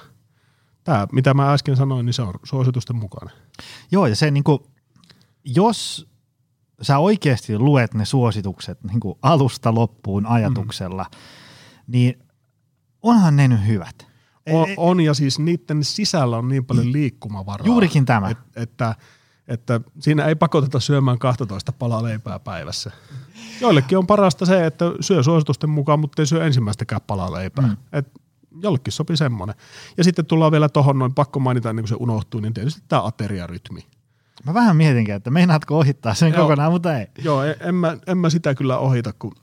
Tämä, mitä mä äsken sanoin, niin se on suositusten mukana. Joo, ja se niin kuin, jos sä oikeasti luet ne suositukset niin kuin alusta loppuun ajatuksella, mm. niin onhan ne nyt hyvät. On, on, ja siis niiden sisällä on niin paljon liikkumavaraa. Juurikin tämä. Et, että, että siinä ei pakoteta syömään 12 palaa leipää päivässä. Joillekin on parasta se, että syö suositusten mukaan, mutta ei syö ensimmäistäkään palaa leipää. Mm. Et jollekin sopii semmoinen. Ja sitten tullaan vielä tuohon noin, pakko mainita ennen kuin se unohtuu, niin tietysti tämä ateriarytmi. Mä vähän mietinkin, että meinaatko ohittaa sen joo, kokonaan, mutta ei. Joo, en mä, en mä sitä kyllä ohita, kun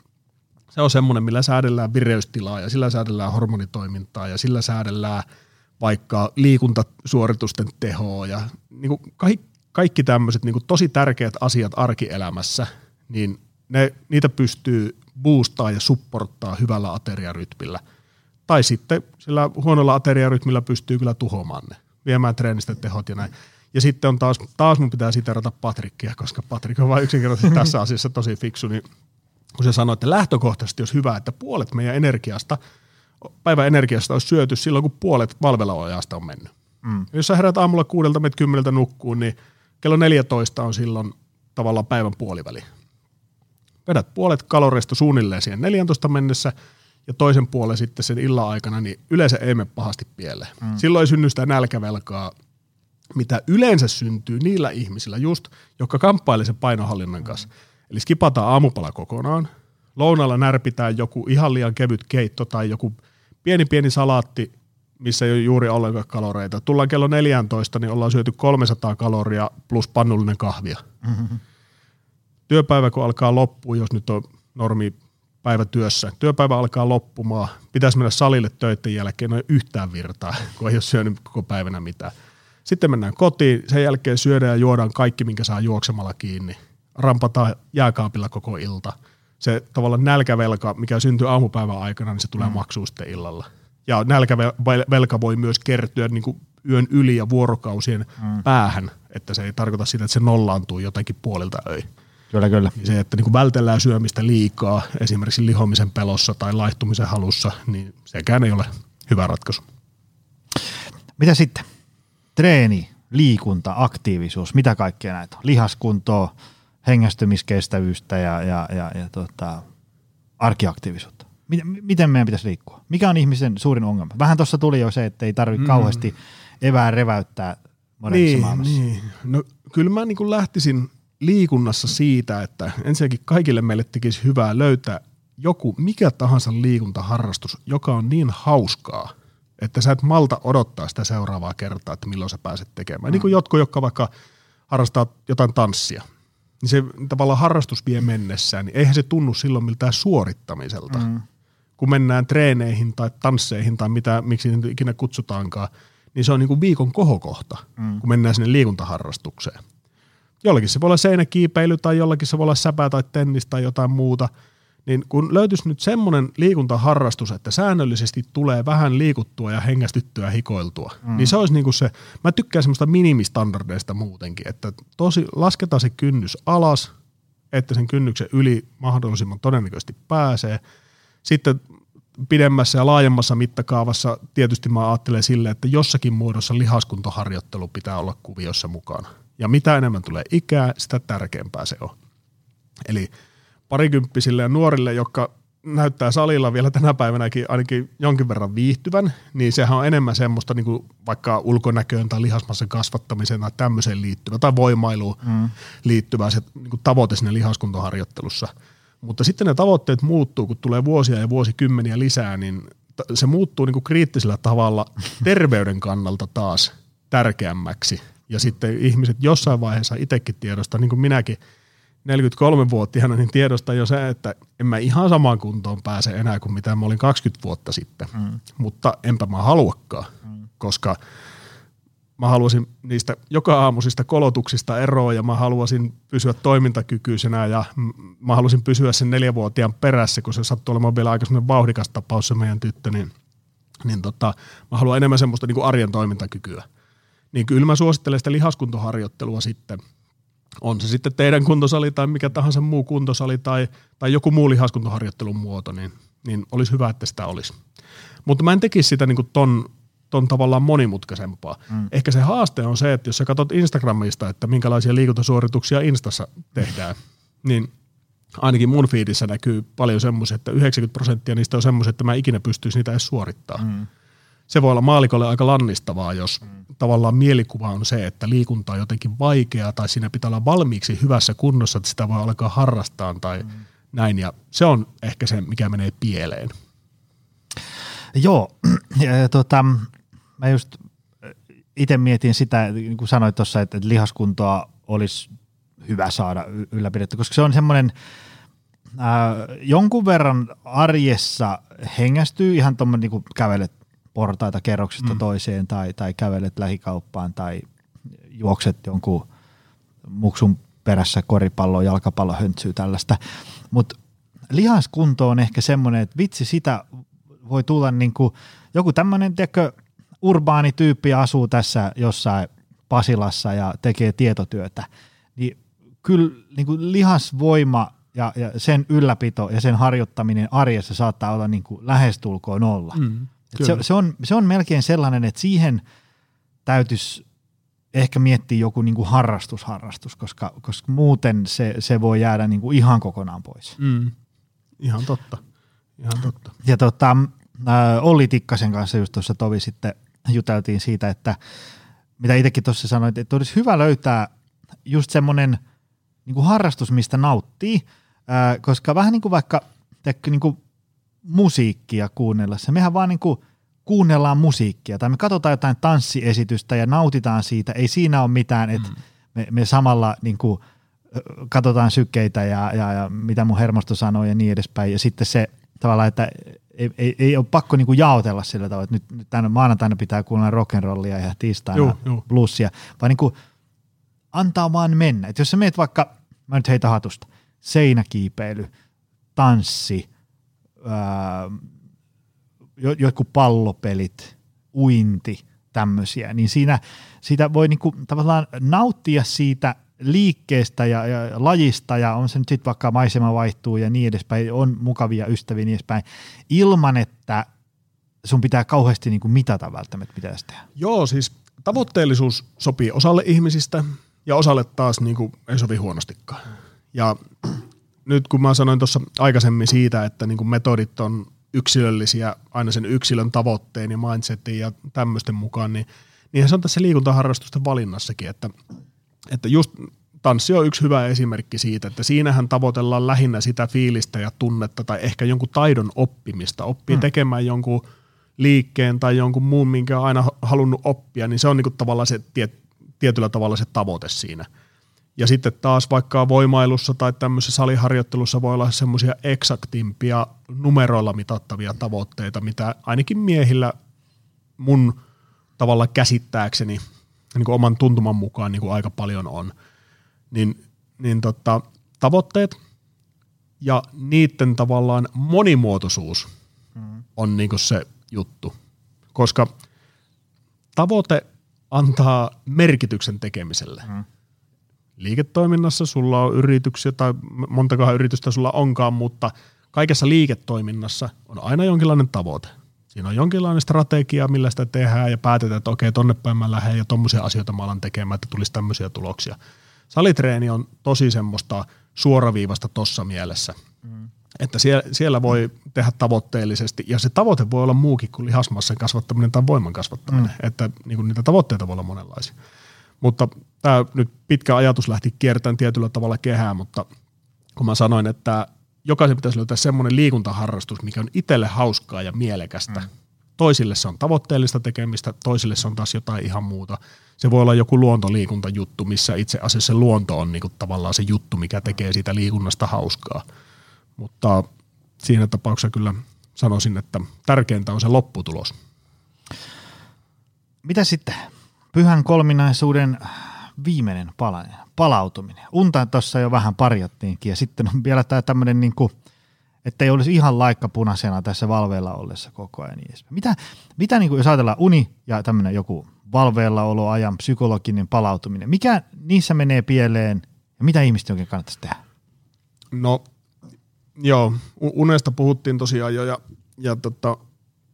se on semmoinen, millä säädellään vireystilaa ja sillä säädellään hormonitoimintaa ja sillä säädellään vaikka liikuntasuoritusten tehoa ja niin kuin kaikki, kaikki tämmöiset niin tosi tärkeät asiat arkielämässä, niin ne, niitä pystyy boostaa ja supporttaa hyvällä ateriarytmillä. Tai sitten sillä huonolla ateriarytmillä pystyy kyllä tuhoamaan ne, viemään treenistä tehot ja näin. Ja sitten on taas, taas mun pitää siterata Patrikkia, koska Patrik on vain yksinkertaisesti tässä asiassa tosi fiksu, niin kun se sanoi, että lähtökohtaisesti olisi hyvä, että puolet meidän energiasta, päivän energiasta olisi syöty silloin, kun puolet valvelaojasta on mennyt. Mm. Jos sä herät aamulla kuudelta, menet kymmeneltä nukkuun, niin kello 14 on silloin tavallaan päivän puoliväli. Vedät puolet kaloreista suunnilleen siihen 14 mennessä ja toisen puolen sitten sen illan aikana, niin yleensä ei mene pahasti pieleen. Mm. Silloin ei synny sitä nälkävelkaa, mitä yleensä syntyy niillä ihmisillä just, jotka kamppailee sen painohallinnan kanssa. Mm Eli skipataan aamupala kokonaan. Lounalla närpitään joku ihan liian kevyt keitto tai joku pieni pieni salaatti, missä ei ole juuri ollenkaan kaloreita. Tullaan kello 14, niin ollaan syöty 300 kaloria plus pannullinen kahvia. Mm-hmm. Työpäivä kun alkaa loppua, jos nyt on normi päivä työssä. Työpäivä alkaa loppumaan. Pitäisi mennä salille töiden jälkeen, no ei yhtään virtaa, kun ei ole syönyt koko päivänä mitään. Sitten mennään kotiin, sen jälkeen syödään ja juodaan kaikki, minkä saa juoksemalla kiinni – rampataan jääkaapilla koko ilta. Se tavallaan nälkävelka, mikä syntyy aamupäivän aikana, niin se tulee mm. maksuun sitten illalla. Ja nälkävelka voi myös kertyä niin kuin yön yli ja vuorokausien mm. päähän, että se ei tarkoita sitä, että se nollaantuu jotenkin puolilta öi. Kyllä, kyllä. Se, että niin kuin vältellään syömistä liikaa, esimerkiksi lihomisen pelossa tai laihtumisen halussa, niin sekään ei ole hyvä ratkaisu. Mitä sitten? Treeni, liikunta, aktiivisuus, mitä kaikkea näitä on? Lihaskuntoa, hengästymiskestävyystä ja, ja, ja, ja tota, arkiaktiivisuutta. Miten, miten meidän pitäisi liikkua? Mikä on ihmisen suurin ongelma? Vähän tuossa tuli jo se, että ei tarvitse mm. kauheasti evää reväyttää modernissa niin, maailmassa. Niin. No, kyllä mä niin lähtisin liikunnassa siitä, että ensinnäkin kaikille meille tekisi hyvää löytää joku mikä tahansa liikuntaharrastus, joka on niin hauskaa, että sä et malta odottaa sitä seuraavaa kertaa, että milloin sä pääset tekemään. Mm. Niin kuin jotkut, jotka vaikka harrastaa jotain tanssia – niin se tavallaan harrastus vie mennessään, niin eihän se tunnu silloin miltään suorittamiselta. Mm. Kun mennään treeneihin tai tansseihin tai mitä, miksi niitä ikinä kutsutaankaan, niin se on niin kuin viikon kohokohta, mm. kun mennään sinne liikuntaharrastukseen. Jollakin se voi olla seinäkiipeily tai jollakin se voi olla säpä tai tennis tai jotain muuta. Niin kun löytyisi nyt semmoinen liikuntaharrastus, että säännöllisesti tulee vähän liikuttua ja hengästyttyä hikoiltua, mm. niin se olisi niin kuin se, mä tykkään semmoista minimistandardeista muutenkin, että tosi, lasketaan se kynnys alas, että sen kynnyksen yli mahdollisimman todennäköisesti pääsee. Sitten pidemmässä ja laajemmassa mittakaavassa tietysti mä ajattelen sille, että jossakin muodossa lihaskuntoharjoittelu pitää olla kuviossa mukana. Ja mitä enemmän tulee ikää, sitä tärkeämpää se on. Eli parikymppisille ja nuorille, jotka näyttää salilla vielä tänä päivänäkin ainakin jonkin verran viihtyvän, niin sehän on enemmän semmoista niin kuin vaikka ulkonäköön tai lihasmassan kasvattamiseen tai tämmöiseen liittyvä tai voimailuun mm. liittyvä se niin kuin tavoite sinne lihaskuntoharjoittelussa. Mutta sitten ne tavoitteet muuttuu, kun tulee vuosia ja vuosikymmeniä lisää, niin se muuttuu niin kuin kriittisellä tavalla terveyden kannalta taas tärkeämmäksi. Ja sitten ihmiset jossain vaiheessa itsekin tiedosta, niin kuin minäkin – 43-vuotiaana, niin tiedostan jo se, että en mä ihan samaan kuntoon pääse enää kuin mitä mä olin 20 vuotta sitten. Mm. Mutta enpä mä haluakaan, mm. koska mä haluaisin niistä joka aamuisista kolotuksista eroa ja mä haluaisin pysyä toimintakykyisenä ja mä haluaisin pysyä sen neljävuotiaan perässä, kun se sattuu olemaan vielä aika semmoinen vauhdikas tapaus se meidän tyttö, niin, niin tota, mä haluan enemmän semmoista niin kuin arjen toimintakykyä. Niin kyllä mä suosittelen sitä lihaskuntoharjoittelua sitten – on se sitten teidän kuntosali tai mikä tahansa muu kuntosali tai, tai joku muu lihaskuntoharjoittelun muoto, niin, niin olisi hyvä, että sitä olisi. Mutta mä en tekisi sitä niin ton, ton tavallaan monimutkaisempaa. Mm. Ehkä se haaste on se, että jos sä katsot Instagramista, että minkälaisia liikuntasuorituksia Instassa tehdään, niin ainakin mun fiidissä näkyy paljon semmoisia, että 90 prosenttia niistä on semmoisia, että mä ikinä pystyisi niitä edes suorittamaan. Mm se voi olla maalikolle aika lannistavaa, jos mm. tavallaan mielikuva on se, että liikunta on jotenkin vaikeaa tai siinä pitää olla valmiiksi hyvässä kunnossa, että sitä voi alkaa harrastaa tai mm. näin. Ja se on ehkä se, mikä menee pieleen. Joo, tota, mä just itse mietin sitä, niin kuin sanoit tuossa, että lihaskuntoa olisi hyvä saada ylläpidetty, koska se on semmoinen, äh, jonkun verran arjessa hengästyy ihan tuommoinen, niin kävelet portaita kerroksesta mm. toiseen tai, tai kävelet lähikauppaan tai juokset jonkun muksun perässä koripallo, jalkapallo höntsyy tällaista. Mutta lihaskunto on ehkä semmoinen, että vitsi sitä voi tulla niin kuin joku tämmöinen urbaani tyyppi asuu tässä jossain Pasilassa ja tekee tietotyötä, niin kyllä niin kuin lihasvoima ja, ja sen ylläpito ja sen harjoittaminen arjessa saattaa olla niin kuin lähestulkoon nolla. Mm. Se, se, on, se on melkein sellainen, että siihen täytyisi ehkä miettiä joku niin kuin harrastusharrastus, koska, koska muuten se, se voi jäädä niin kuin ihan kokonaan pois. Mm. Ihan totta. Ihan totta. Ja tota, äh, Olli Tikkasen kanssa just tuossa tovi sitten juteltiin siitä, että mitä itsekin tuossa sanoit, että olisi hyvä löytää just semmoinen niin kuin harrastus, mistä nauttii, äh, koska vähän niin kuin vaikka niin kuin musiikkia kuunnellessa. Mehän vaan niin kuin kuunnellaan musiikkia tai me katsotaan jotain tanssiesitystä ja nautitaan siitä. Ei siinä ole mitään, että mm. me, me samalla niin kuin katsotaan sykkeitä ja, ja, ja mitä mun hermosto sanoo ja niin edespäin. Ja sitten se tavallaan, että ei, ei, ei ole pakko niin kuin jaotella sillä tavalla, että nyt, nyt tänä maanantaina pitää kuunnella rock'n'rollia ja tiistaina joo, joo. bluesia, vaan niin kuin antaa vaan mennä. Että jos sä meet vaikka, mä nyt heitä hatusta, seinäkiipeily, tanssi, ää, jotkut pallopelit, uinti, tämmöisiä, niin siinä siitä voi niinku tavallaan nauttia siitä liikkeestä ja, ja lajista ja on se nyt sitten vaikka maisema vaihtuu ja niin edespäin, on mukavia ystäviä niin edespäin, ilman että sun pitää kauheasti niinku mitata välttämättä, mitä tehdä. Joo, siis tavoitteellisuus sopii osalle ihmisistä ja osalle taas niinku ei sovi huonostikaan. Ja nyt kun mä sanoin tuossa aikaisemmin siitä, että niin kuin metodit on yksilöllisiä aina sen yksilön tavoitteen ja mindsetin ja tämmöisten mukaan, niin niinhän se on tässä liikuntaharrastusten valinnassakin, että, että just tanssi on yksi hyvä esimerkki siitä, että siinähän tavoitellaan lähinnä sitä fiilistä ja tunnetta tai ehkä jonkun taidon oppimista, oppii hmm. tekemään jonkun liikkeen tai jonkun muun, minkä on aina halunnut oppia, niin se on niin tavallaan se tiet, tietyllä tavalla se tavoite siinä – ja sitten taas vaikka voimailussa tai tämmöisessä saliharjoittelussa voi olla semmoisia eksaktimpia numeroilla mitattavia tavoitteita, mitä ainakin miehillä mun tavalla käsittääkseni niin kuin oman tuntuman mukaan niin kuin aika paljon on. Niin, niin tota, tavoitteet ja niiden tavallaan monimuotoisuus mm. on niinku se juttu. Koska tavoite antaa merkityksen tekemiselle. Mm. Liiketoiminnassa sulla on yrityksiä tai montakohan yritystä sulla onkaan, mutta kaikessa liiketoiminnassa on aina jonkinlainen tavoite. Siinä on jonkinlainen strategia, millä sitä tehdään ja päätetään, että okei, tonne päin mä lähden ja tommosia asioita mä alan tekemään, että tulisi tämmöisiä tuloksia. Salitreeni on tosi semmoista suoraviivasta tossa mielessä. Mm. Että siellä, siellä voi tehdä tavoitteellisesti, ja se tavoite voi olla muukin kuin lihasmassan kasvattaminen tai voiman kasvattaminen, mm. että niin kuin niitä tavoitteita voi olla monenlaisia. Mutta tämä nyt pitkä ajatus lähti kiertämään tietyllä tavalla kehää, mutta kun mä sanoin, että jokaisen pitäisi löytää semmoinen liikuntaharrastus, mikä on itselle hauskaa ja mielekästä. Mm. Toisille se on tavoitteellista tekemistä, toisille se on taas jotain ihan muuta. Se voi olla joku luontoliikuntajuttu, missä itse asiassa se luonto on niinku tavallaan se juttu, mikä tekee siitä liikunnasta hauskaa. Mutta siinä tapauksessa kyllä sanoisin, että tärkeintä on se lopputulos. Mitä sitten? Pyhän kolminaisuuden viimeinen palanen, palautuminen. Unta tuossa jo vähän parjattiinkin ja sitten on vielä tämä tämmöinen niin että ei olisi ihan laikka punaisena tässä valveilla ollessa koko ajan. Niin mitä, mitä niin kuin, jos ajatellaan uni ja tämmöinen joku valveilla oloajan psykologinen palautuminen, mikä niissä menee pieleen ja mitä ihmisten oikein kannattaisi tehdä? No joo, unesta puhuttiin tosiaan jo ja, ja tota,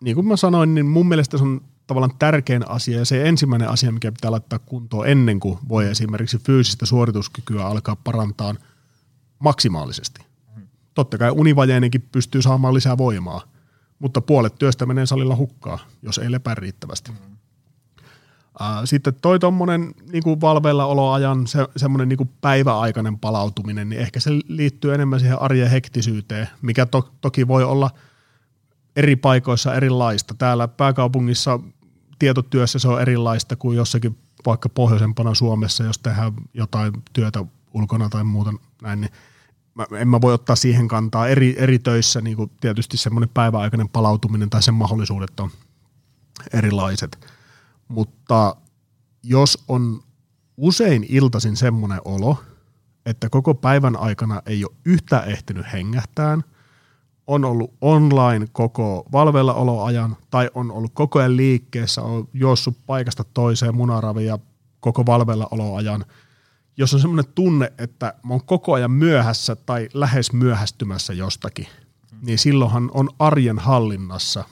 niin kuin mä sanoin, niin mun mielestä se on tavallaan tärkein asia ja se ensimmäinen asia, mikä pitää laittaa kuntoon ennen kuin voi esimerkiksi fyysistä suorituskykyä alkaa parantaa maksimaalisesti. Totta kai univajeinenkin pystyy saamaan lisää voimaa, mutta puolet työstä menee salilla hukkaa, jos ei lepää riittävästi. Sitten toi tuommoinen niin valveilla oloajan se, semmoinen niin päiväaikainen palautuminen, niin ehkä se liittyy enemmän siihen arjen hektisyyteen, mikä to, toki voi olla eri paikoissa erilaista. Täällä pääkaupungissa tietotyössä se on erilaista kuin jossakin vaikka pohjoisempana Suomessa, jos tehdään jotain työtä ulkona tai muuta näin, niin mä, en mä voi ottaa siihen kantaa. Eri, eri töissä niin kuin tietysti semmoinen päiväaikainen palautuminen tai sen mahdollisuudet on erilaiset. Mutta jos on usein iltaisin semmoinen olo, että koko päivän aikana ei ole yhtä ehtinyt hengähtään – on ollut online koko valvella oloajan tai on ollut koko ajan liikkeessä, on juossut paikasta toiseen munaravia koko valvella oloajan. Jos on semmoinen tunne, että mä oon koko ajan myöhässä tai lähes myöhästymässä jostakin, mm. niin silloinhan on arjen hallinnassa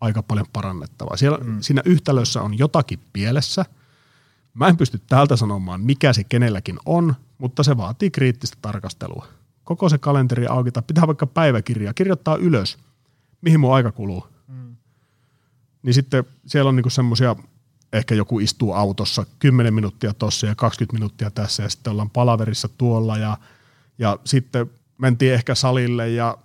aika paljon parannettavaa. Siellä, mm. Siinä yhtälössä on jotakin pielessä. Mä en pysty täältä sanomaan, mikä se kenelläkin on, mutta se vaatii kriittistä tarkastelua koko se kalenteri auki, tai pitää vaikka päiväkirjaa, kirjoittaa ylös, mihin mun aika kuluu. Mm. Niin sitten siellä on niinku semmoisia, ehkä joku istuu autossa 10 minuuttia tossa ja 20 minuuttia tässä, ja sitten ollaan palaverissa tuolla, ja, ja sitten mentiin ehkä salille, ja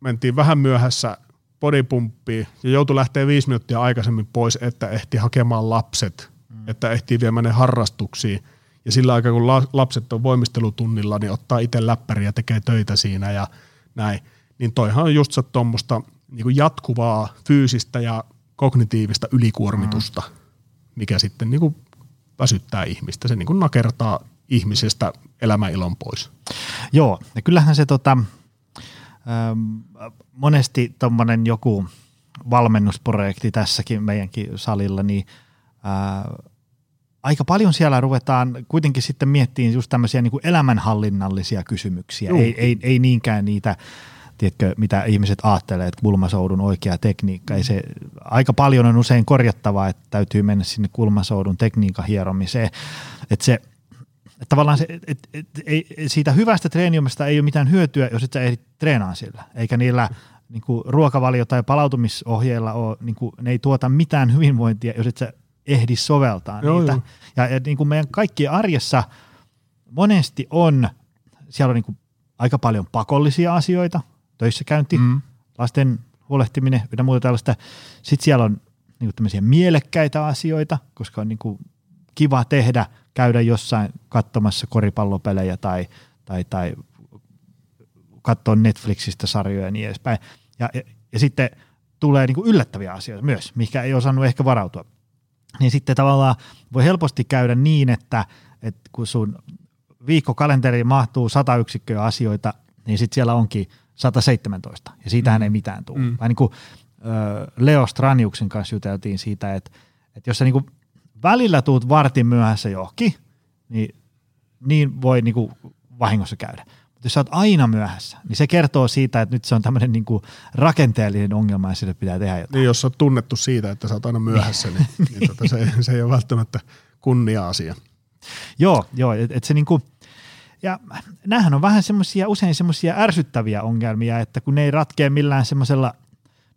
mentiin vähän myöhässä bodypumppiin, ja joutui lähteä viisi minuuttia aikaisemmin pois, että ehti hakemaan lapset, mm. että ehtii viemään ne harrastuksiin – ja sillä aikaa, kun lapset on voimistelutunnilla, niin ottaa itse läppäriä ja tekee töitä siinä ja näin. Niin toihan on just se tuommoista niin jatkuvaa fyysistä ja kognitiivista ylikuormitusta, mm. mikä sitten niin kuin väsyttää ihmistä. Se niin kuin nakertaa ihmisestä elämäilon pois. Joo, ja kyllähän se tota, ähm, monesti tuommoinen joku valmennusprojekti tässäkin meidänkin salilla, niin äh, aika paljon siellä ruvetaan kuitenkin sitten miettimään just tämmöisiä niin kuin elämänhallinnallisia kysymyksiä, ei, ei, ei niinkään niitä, tiedätkö, mitä ihmiset ajattelee, että kulmasoudun oikea tekniikka. Ei se, aika paljon on usein korjattavaa, että täytyy mennä sinne kulmasoudun tekniikan hieromiseen. Että se, että tavallaan se, et, et, et, ei, siitä hyvästä treeniumista ei ole mitään hyötyä, jos et sä ehdit treenaan sillä, eikä niillä niin kuin ruokavalio- tai palautumisohjeilla ole, niin kuin, ne ei tuota mitään hyvinvointia, jos et sä ehdi soveltaa joo, niitä. Joo. Ja, ja niin kuin meidän kaikkien arjessa monesti on, siellä on niin kuin aika paljon pakollisia asioita, töissä käynti, mm. lasten huolehtiminen ja muuta tällaista. Sitten siellä on niin kuin tämmöisiä mielekkäitä asioita, koska on niin kuin kiva tehdä, käydä jossain katsomassa koripallopelejä tai, tai, tai katsoa Netflixistä sarjoja ja niin edespäin. Ja, ja, ja sitten tulee niin kuin yllättäviä asioita myös, mikä ei osannut ehkä varautua niin sitten tavallaan voi helposti käydä niin, että, että kun sun viikkokalenteriin mahtuu sata yksikköä asioita, niin sitten siellä onkin 117, ja siitähän mm. ei mitään tule. Mm. Vai niin kuin Leo Straniuksen kanssa juteltiin siitä, että, että jos sä niin kuin välillä tuut vartin myöhässä johonkin, niin niin voi niin kuin vahingossa käydä. Mutta jos sä oot aina myöhässä, niin se kertoo siitä, että nyt se on tämmöinen niin kuin rakenteellinen ongelma ja sille pitää tehdä jotain. Niin, jos sä oot tunnettu siitä, että sä oot aina myöhässä, niin, niin tota, se, se ei ole välttämättä kunnia-asia. Joo, joo, että et se niinku, ja näähän on vähän semmoisia, usein semmoisia ärsyttäviä ongelmia, että kun ne ei ratkea millään semmoisella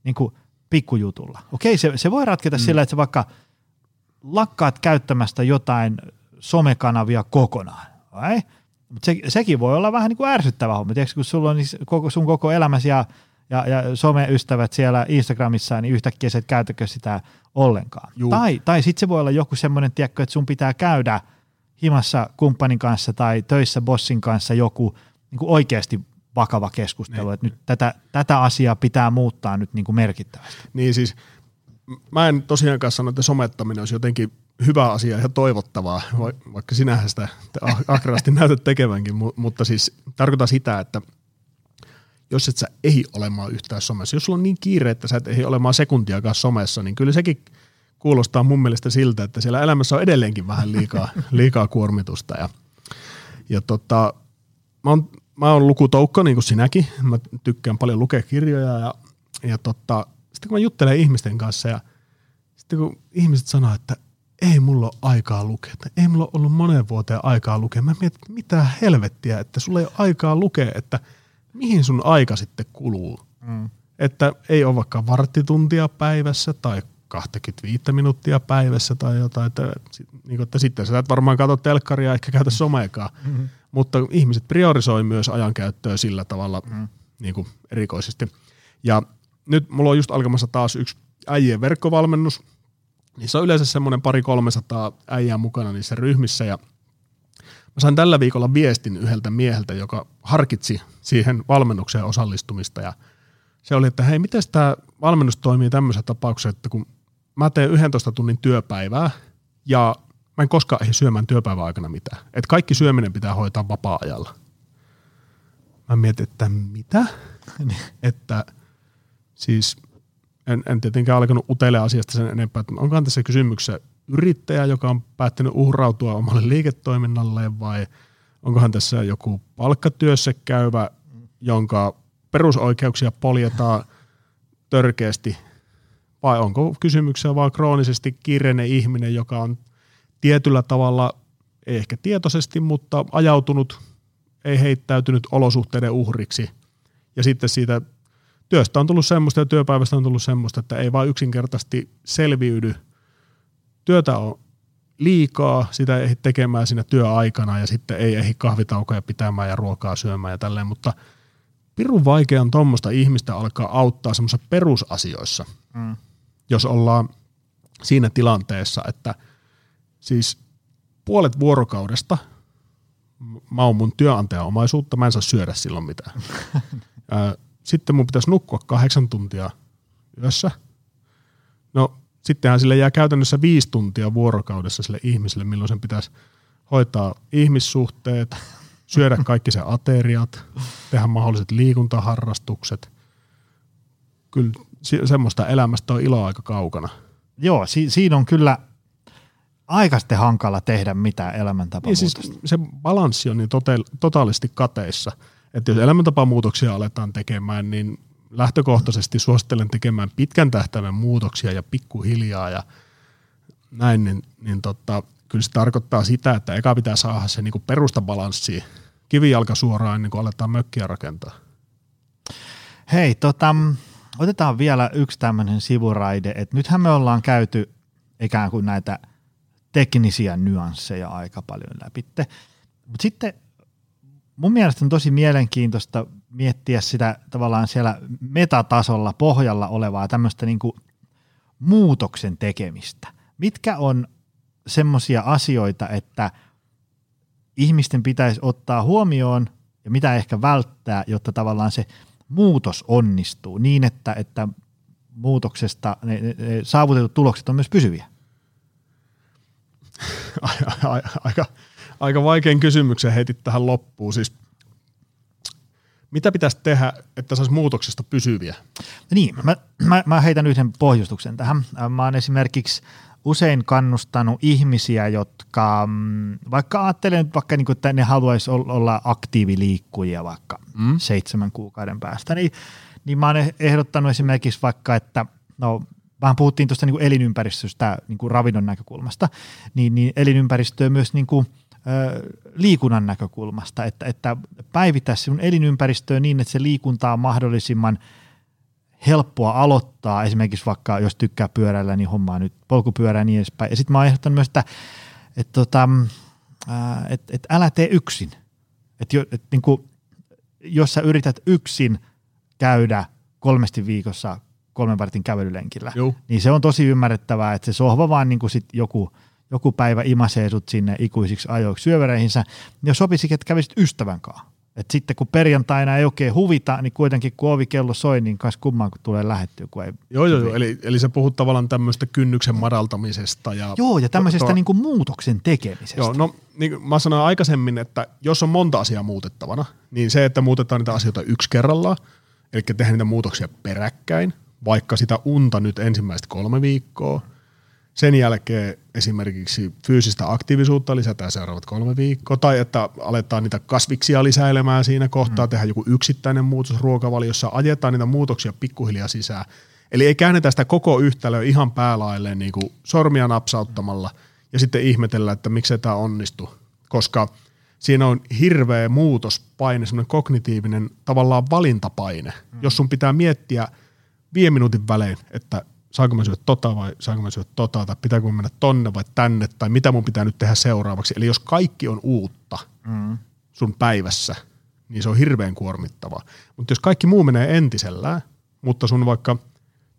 niinku pikkujutulla. Okei, se, se voi ratketa mm. sillä, että sä vaikka lakkaat käyttämästä jotain somekanavia kokonaan. Vai? Mutta se, sekin voi olla vähän niin kuin ärsyttävä homma. Tiedätkö, kun sulla on niin koko, sun koko elämäsi ja, ja, ja someystävät siellä Instagramissa, niin yhtäkkiä sä et käytäkö sitä ollenkaan. Juu. Tai, tai sitten se voi olla joku semmoinen, tiedätkö, että sun pitää käydä himassa kumppanin kanssa tai töissä bossin kanssa joku niin kuin oikeasti vakava keskustelu, niin. että nyt tätä, tätä asiaa pitää muuttaa nyt niin kuin merkittävästi. Niin siis mä en tosiaankaan sano, että somettaminen olisi jotenkin hyvä asia ja toivottavaa, vaikka sinähän sitä akrasti näytät tekevänkin, mutta siis tarkoittaa sitä, että jos et sä ei olemaan yhtään somessa, jos sulla on niin kiire, että sä et ehdi olemaan sekuntiakaan somessa, niin kyllä sekin kuulostaa mun mielestä siltä, että siellä elämässä on edelleenkin vähän liikaa, liikaa kuormitusta. Ja, ja tota, mä oon, mä oon lukutoukko niin kuin sinäkin, mä tykkään paljon lukea kirjoja ja, ja tota, sitten kun mä juttelen ihmisten kanssa ja sitten kun ihmiset sanoo, että ei mulla ole aikaa lukea. Ei mulla ollut monen vuoteen aikaa lukea. Mä mietin, että mitä helvettiä, että sulla ei ole aikaa lukea, että mihin sun aika sitten kuluu. Mm. Että ei ole vaikka varttituntia päivässä tai 25 minuuttia päivässä tai jotain, että, niin kuin, että sitten sä et varmaan katso telkkaria eikä käytä someekaan, mm-hmm. mutta ihmiset priorisoi myös ajankäyttöä sillä tavalla mm. niin kuin erikoisesti. Ja nyt mulla on just alkamassa taas yksi äijien verkkovalmennus, Niissä on yleensä semmoinen pari 300 äijää mukana niissä ryhmissä ja mä sain tällä viikolla viestin yhdeltä mieheltä, joka harkitsi siihen valmennukseen osallistumista ja se oli, että hei, miten tämä valmennus toimii tämmöisessä tapauksessa, että kun mä teen 11 tunnin työpäivää ja mä en koskaan ehdi syömään työpäivän aikana mitään. Että kaikki syöminen pitää hoitaa vapaa-ajalla. Mä mietin, että mitä? että siis en, en tietenkään alkanut utele asiasta sen enempää, että onkohan tässä kysymyksessä yrittäjä, joka on päättänyt uhrautua omalle liiketoiminnalleen vai onkohan tässä joku palkkatyössä käyvä, jonka perusoikeuksia poljetaan törkeästi? Vai onko kysymyksessä vaan kroonisesti kiireinen ihminen, joka on tietyllä tavalla, ei ehkä tietoisesti, mutta ajautunut, ei heittäytynyt olosuhteiden uhriksi? Ja sitten siitä työstä on tullut semmoista ja työpäivästä on tullut semmoista, että ei vaan yksinkertaisesti selviydy. Työtä on liikaa, sitä ei ehdi tekemään siinä työaikana ja sitten ei ehdi kahvitaukoja pitämään ja ruokaa syömään ja tälleen, mutta pirun vaikea on tuommoista ihmistä alkaa auttaa semmoisissa perusasioissa, mm. jos ollaan siinä tilanteessa, että siis puolet vuorokaudesta mä oon mun työnantajan omaisuutta, mä en saa syödä silloin mitään. sitten mun pitäisi nukkua kahdeksan tuntia yössä. No sittenhän sille jää käytännössä viisi tuntia vuorokaudessa sille ihmiselle, milloin sen pitäisi hoitaa ihmissuhteet, syödä kaikki se ateriat, tehdä mahdolliset liikuntaharrastukset. Kyllä semmoista elämästä on ilo aika kaukana. Joo, si- siinä on kyllä aika sitten hankala tehdä mitään elämäntapamuutosta. Niin siis se balanssi on niin tote- totaalisesti kateissa – että jos elämäntapamuutoksia aletaan tekemään, niin lähtökohtaisesti suosittelen tekemään pitkän tähtäimen muutoksia ja pikkuhiljaa ja näin, niin, niin tota, kyllä se tarkoittaa sitä, että eka pitää saada se niin perustabalanssi kivijalka suoraan ennen kuin aletaan mökkiä rakentaa. Hei, tota, otetaan vielä yksi tämmöinen sivuraide, että nythän me ollaan käyty ikään kuin näitä teknisiä nyansseja aika paljon läpi. Mutta sitten mun mielestä on tosi mielenkiintoista miettiä sitä tavallaan siellä metatasolla pohjalla olevaa tämmöistä niin kuin muutoksen tekemistä. Mitkä on semmoisia asioita, että ihmisten pitäisi ottaa huomioon ja mitä ehkä välttää, jotta tavallaan se muutos onnistuu niin, että, että muutoksesta ne, ne, ne saavutetut tulokset on myös pysyviä? Aika, aika vaikean kysymyksen heitit tähän loppuun. Siis Mitä pitäisi tehdä, että saisi muutoksesta pysyviä? Niin, mä, mä, mä heitän yhden pohjustuksen tähän. Mä oon esimerkiksi usein kannustanut ihmisiä, jotka mm, vaikka ajattelen vaikka, niin kuin, että ne haluaisi olla aktiiviliikkujia vaikka mm. seitsemän kuukauden päästä, niin, niin mä oon ehdottanut esimerkiksi vaikka, että no vähän puhuttiin tuosta niin elinympäristöstä niin kuin ravinnon näkökulmasta, niin, niin elinympäristöä myös niin kuin, liikunnan näkökulmasta, että, että päivitä sinun elinympäristöä niin, että se liikunta on mahdollisimman helppoa aloittaa, esimerkiksi vaikka jos tykkää pyöräillä, niin hommaa nyt polkupyörää ja niin edespäin. Ja sitten mä oon ehdottanut myös, että et, tota, et, et älä tee yksin. Et, jo, et, niin kuin, jos sä yrität yksin käydä kolmesti viikossa kolmen vartin kävelylenkillä, Joo. niin se on tosi ymmärrettävää, että se sohva vaan niin kuin sit joku, joku päivä imasee sut sinne ikuisiksi ajoiksi syövereihinsä, niin jos sopisikin, että kävisit ystävän kanssa. Et sitten kun perjantaina ei oikein huvita, niin kuitenkin kun ovikello soi, niin kas kummaan kun tulee lähettyä. Kun ei joo, joo, joo. Eli, eli sä puhut tavallaan tämmöistä kynnyksen madaltamisesta. Ja joo, ja tämmöisestä to, niin kuin muutoksen tekemisestä. Joo, no niin kuin mä sanoin aikaisemmin, että jos on monta asiaa muutettavana, niin se, että muutetaan niitä asioita yksi kerrallaan, eli tehdään niitä muutoksia peräkkäin, vaikka sitä unta nyt ensimmäistä kolme viikkoa. Sen jälkeen esimerkiksi fyysistä aktiivisuutta lisätään seuraavat kolme viikkoa, tai että aletaan niitä kasviksia lisäilemään siinä kohtaa, mm. tehdään joku yksittäinen muutos ruokavaliossa, ajetaan niitä muutoksia pikkuhiljaa sisään. Eli ei käännetä sitä koko yhtälöä ihan päälailleen niin kuin sormia napsauttamalla ja sitten ihmetellä, että miksei tämä onnistu, koska siinä on hirveä muutospaine, semmoinen kognitiivinen tavallaan valintapaine, mm. jos sun pitää miettiä – viiden minuutin välein, että saanko mä syödä tota vai saanko mä syödä tota, tai pitääkö mä mennä tonne vai tänne, tai mitä mun pitää nyt tehdä seuraavaksi. Eli jos kaikki on uutta mm. sun päivässä, niin se on hirveän kuormittavaa. Mutta jos kaikki muu menee entisellään, mutta sun vaikka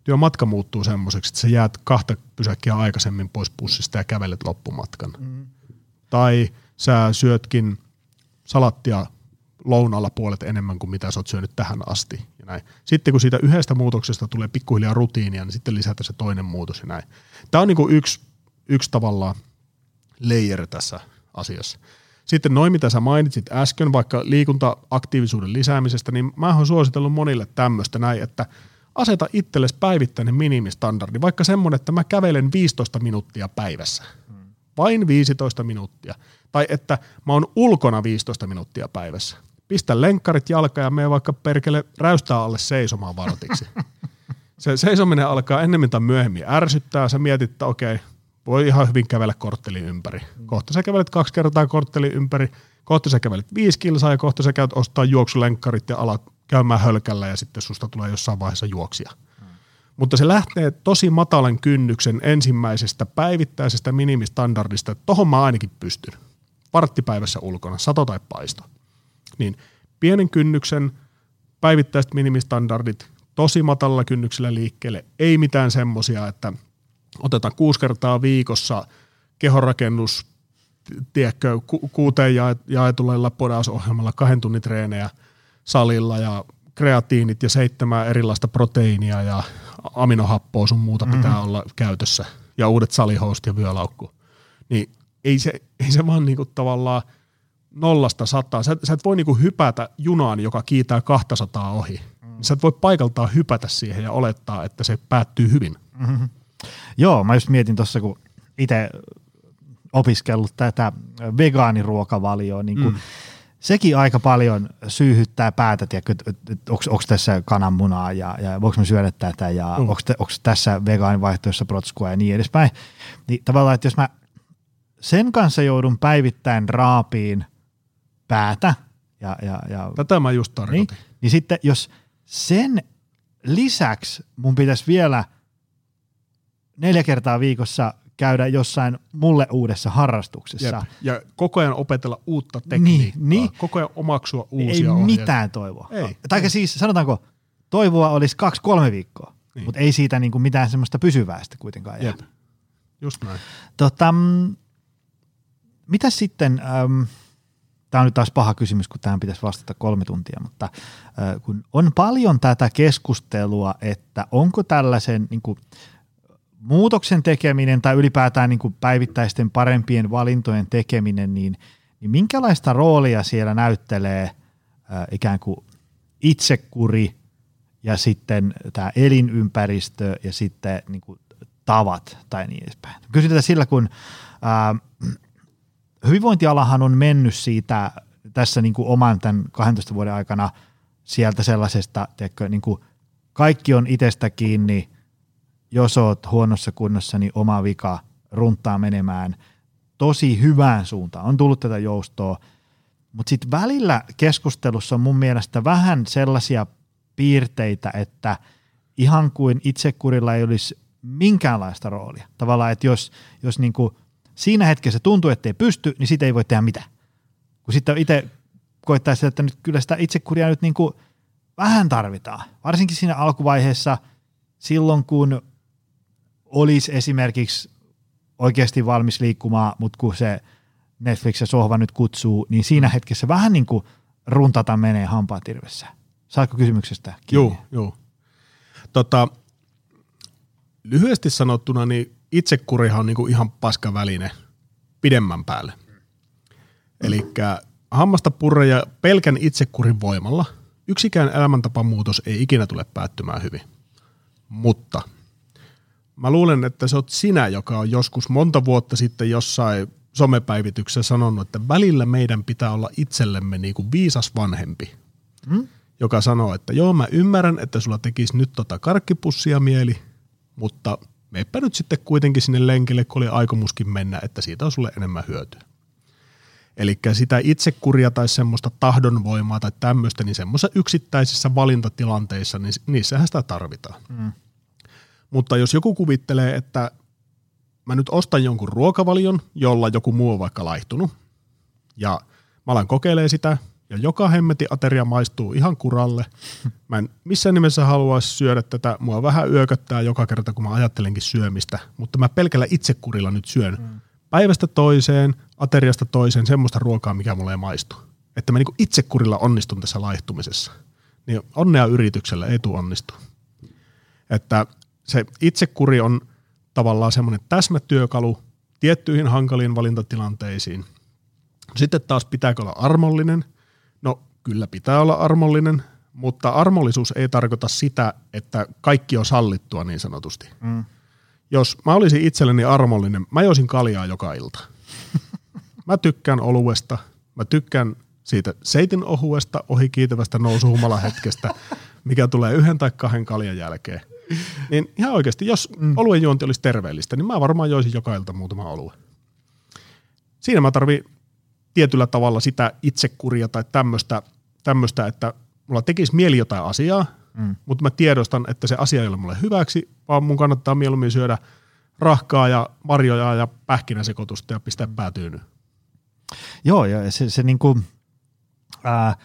työmatka muuttuu semmoiseksi, että sä jäät kahta pysäkkiä aikaisemmin pois bussista ja kävelet loppumatkan. Mm. Tai sä syötkin salattia lounalla puolet enemmän kuin mitä sä oot syönyt tähän asti. Ja näin. Sitten kun siitä yhdestä muutoksesta tulee pikkuhiljaa rutiinia, niin sitten lisätä se toinen muutos ja näin. Tämä on niin kuin yksi, yksi tavallaan layer tässä asiassa. Sitten noin, mitä sä mainitsit äsken, vaikka liikuntaaktiivisuuden lisäämisestä, niin mä oon suositellut monille tämmöistä näin, että aseta itsellesi päivittäinen minimistandardi, vaikka semmoinen, että mä kävelen 15 minuuttia päivässä. Vain 15 minuuttia. Tai että mä oon ulkona 15 minuuttia päivässä pistä lenkkarit jalka ja mene vaikka perkele räystää alle seisomaan vartiksi. Se seisominen alkaa ennemmin tai myöhemmin ärsyttää, sä mietit, että okei, voi ihan hyvin kävellä korttelin ympäri. Kohta sä kävelet kaksi kertaa korttelin ympäri, kohta sä kävelet viisi kilsaa ja kohta sä käyt ostaa juoksulenkkarit ja alat käymään hölkällä ja sitten susta tulee jossain vaiheessa juoksia. Mutta se lähtee tosi matalan kynnyksen ensimmäisestä päivittäisestä minimistandardista, että tohon mä ainakin pystyn. Varttipäivässä ulkona, sato tai paisto niin pienen kynnyksen päivittäiset minimistandardit tosi matalalla kynnyksellä liikkeelle, ei mitään semmoisia, että otetaan kuusi kertaa viikossa kehonrakennus, tiedätkö, ku- kuuteen jaetulla podausohjelmalla kahden tunnin treenejä salilla ja kreatiinit ja seitsemän erilaista proteiinia ja aminohappoa sun muuta pitää mm-hmm. olla käytössä ja uudet salihoust ja vyölaukku. Niin ei se, ei se vaan niinku tavallaan – nollasta sataa. Sä, sä et voi niinku hypätä junaan, joka kiitää 200 ohi. Mm. Sä et voi paikaltaan hypätä siihen ja olettaa, että se päättyy hyvin. Mm-hmm. Joo, mä just mietin tuossa, kun itse opiskellut tätä vegaaniruokavalioa, niin mm. sekin aika paljon syyhyttää päätä, että onko tässä kananmunaa ja, ja voiko me syödä tätä ja mm. onko tässä vegaanivaihtoehtoissa protskua ja niin edespäin. Niin tavallaan, että jos mä sen kanssa joudun päivittäin raapiin päätä. Ja, ja, ja, Tätä mä just tarkoitin. Niin, niin sitten jos sen lisäksi mun pitäisi vielä neljä kertaa viikossa käydä jossain mulle uudessa harrastuksessa. Jep. Ja koko ajan opetella uutta tekniikkaa. Niin, niin. Koko ajan omaksua uusia Ei ohjeita. mitään toivoa. Ei, tai ei. siis sanotaanko, toivoa olisi kaksi-kolme viikkoa, niin. mutta ei siitä niinku mitään semmoista pysyvää sitten kuitenkaan jää. Jep. Just näin. Tota, mm, mitä sitten... Ähm, tämä on nyt taas paha kysymys, kun tähän pitäisi vastata kolme tuntia, mutta kun on paljon tätä keskustelua, että onko tällaisen niin kuin, muutoksen tekeminen tai ylipäätään niin kuin päivittäisten parempien valintojen tekeminen, niin, niin minkälaista roolia siellä näyttelee ikään kuin itsekuri ja sitten tämä elinympäristö ja sitten niin kuin tavat tai niin edespäin. Kysyn tätä sillä, kun ää, hyvinvointialahan on mennyt siitä tässä niin kuin oman tämän 12 vuoden aikana sieltä sellaisesta, tiedätkö, niin kaikki on itsestä kiinni, jos oot huonossa kunnossa, niin oma vika runtaa menemään tosi hyvään suuntaan. On tullut tätä joustoa, mutta sitten välillä keskustelussa on mun mielestä vähän sellaisia piirteitä, että ihan kuin itsekurilla ei olisi minkäänlaista roolia. Tavallaan, että jos, jos niin kuin siinä hetkessä tuntuu, että ei pysty, niin sitä ei voi tehdä mitään. Kun sitten itse koittaa sitä, että nyt kyllä sitä itsekuria nyt niin kuin vähän tarvitaan. Varsinkin siinä alkuvaiheessa silloin, kun olisi esimerkiksi oikeasti valmis liikkumaan, mutta kun se Netflix ja sohva nyt kutsuu, niin siinä hetkessä vähän niin kuin runtata menee hampaatirvessä. Saatko kysymyksestä kiinni? Joo, joo. Tota, lyhyesti sanottuna, niin itsekurihan on niinku ihan paska väline pidemmän päälle. Eli hammasta purre ja pelkän itsekurin voimalla yksikään elämäntapamuutos ei ikinä tule päättymään hyvin. Mutta mä luulen, että se oot sinä, joka on joskus monta vuotta sitten jossain somepäivityksessä sanonut, että välillä meidän pitää olla itsellemme niin kuin viisas vanhempi, hmm? joka sanoo, että joo mä ymmärrän, että sulla tekisi nyt tota karkkipussia mieli, mutta meipä nyt sitten kuitenkin sinne lenkille, kun oli aikomuskin mennä, että siitä on sulle enemmän hyötyä. Eli sitä itsekuria tai semmoista tahdonvoimaa tai tämmöistä, niin semmoisissa yksittäisissä valintatilanteissa, niin niissähän sitä tarvitaan. Mm. Mutta jos joku kuvittelee, että mä nyt ostan jonkun ruokavalion, jolla joku muu on vaikka laihtunut, ja mä alan kokeilemaan sitä, ja joka hemmeti ateria maistuu ihan kuralle. Mä en missään nimessä haluaisi syödä tätä. Mua vähän yököttää joka kerta, kun mä ajattelenkin syömistä, mutta mä pelkällä itsekurilla nyt syön mm. päivästä toiseen, ateriasta toiseen semmoista ruokaa, mikä mulle ei maistu. Että mä niinku itsekurilla onnistun tässä laihtumisessa. Niin onnea yrityksellä ei tule onnistua. Että se itsekuri on tavallaan semmoinen täsmätyökalu tiettyihin hankaliin valintatilanteisiin. Sitten taas pitääkö olla armollinen – kyllä pitää olla armollinen, mutta armollisuus ei tarkoita sitä, että kaikki on sallittua niin sanotusti. Mm. Jos mä olisin itselleni armollinen, mä joisin kaljaa joka ilta. mä tykkään oluesta, mä tykkään siitä seitin ohuesta ohi kiitävästä nousuhumala hetkestä, mikä tulee yhden tai kahden kaljan jälkeen. Niin ihan oikeasti, jos mm. oluen juonti olisi terveellistä, niin mä varmaan joisin joka ilta muutama olue. Siinä mä tarvii tietyllä tavalla sitä itsekuria tai tämmöistä, tämmöistä että mulla tekisi mieli jotain asiaa, mm. mutta mä tiedostan, että se asia ei ole mulle hyväksi, vaan mun kannattaa mieluummin syödä rahkaa ja marjoja ja pähkinäsekoitusta ja pistää päätyyny. Joo, ja se, se niinku, ää,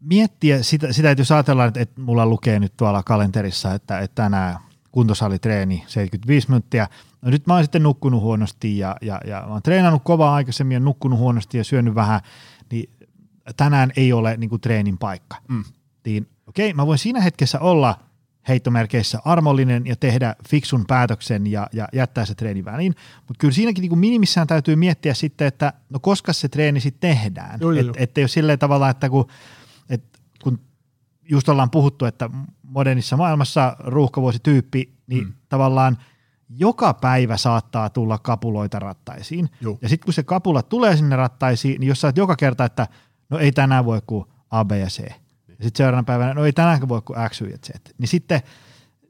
miettiä sitä, sitä, että jos ajatellaan, että, että mulla lukee nyt tuolla kalenterissa, että, että tänään kuntosalitreeni 75 minuuttia – No nyt mä oon sitten nukkunut huonosti ja, ja, ja mä oon treenannut kovaa aikaisemmin ja nukkunut huonosti ja syönyt vähän, niin tänään ei ole niin kuin treenin paikka. Mm. Niin okei, okay, mä voin siinä hetkessä olla heittomerkeissä armollinen ja tehdä fiksun päätöksen ja, ja jättää se treeni väliin, mutta kyllä siinäkin niin kuin minimissään täytyy miettiä sitten, että no koska se treeni sitten tehdään. Joo, joo, et, Että ole silleen tavalla, että kun, et, kun just ollaan puhuttu, että modernissa maailmassa ruuhkavuosityyppi, niin mm. tavallaan – joka päivä saattaa tulla kapuloita rattaisiin. Juh. Ja sitten kun se kapula tulee sinne rattaisiin, niin jos sä joka kerta, että no ei tänään voi kuin A, B ja C. Niin. Ja sitten seuraavana päivänä, no ei tänään voi kuin X, Y ja Z. Niin sitten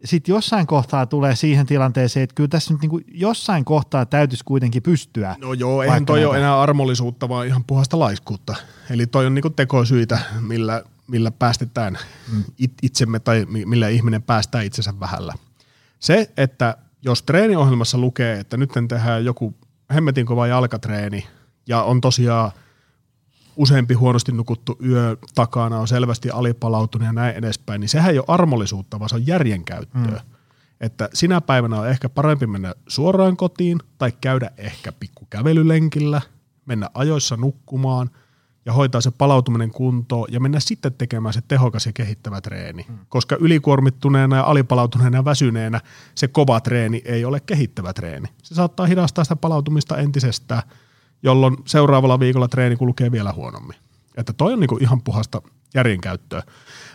sit jossain kohtaa tulee siihen tilanteeseen, että kyllä tässä nyt niinku jossain kohtaa täytyisi kuitenkin pystyä. No joo, eihän toi näitä... ole enää armollisuutta, vaan ihan puhasta laiskuutta. Eli toi on niinku tekosyitä, millä, millä päästetään mm. itsemme tai millä ihminen päästää itsensä vähällä. Se, että jos treeniohjelmassa lukee, että nyt tehdään joku hemmetin kova jalkatreeni ja on tosiaan useampi huonosti nukuttu yö takana, on selvästi alipalautunut ja näin edespäin, niin sehän ei ole armollisuutta, vaan se on järjenkäyttöä. Mm. Että sinä päivänä on ehkä parempi mennä suoraan kotiin tai käydä ehkä pikku kävelylenkillä, mennä ajoissa nukkumaan – ja hoitaa se palautuminen kuntoon ja mennä sitten tekemään se tehokas ja kehittävä treeni. Mm. Koska ylikuormittuneena ja alipalautuneena ja väsyneenä se kova treeni ei ole kehittävä treeni. Se saattaa hidastaa sitä palautumista entisestään, jolloin seuraavalla viikolla treeni kulkee vielä huonommin. Että toi on niinku ihan puhasta järjenkäyttöä.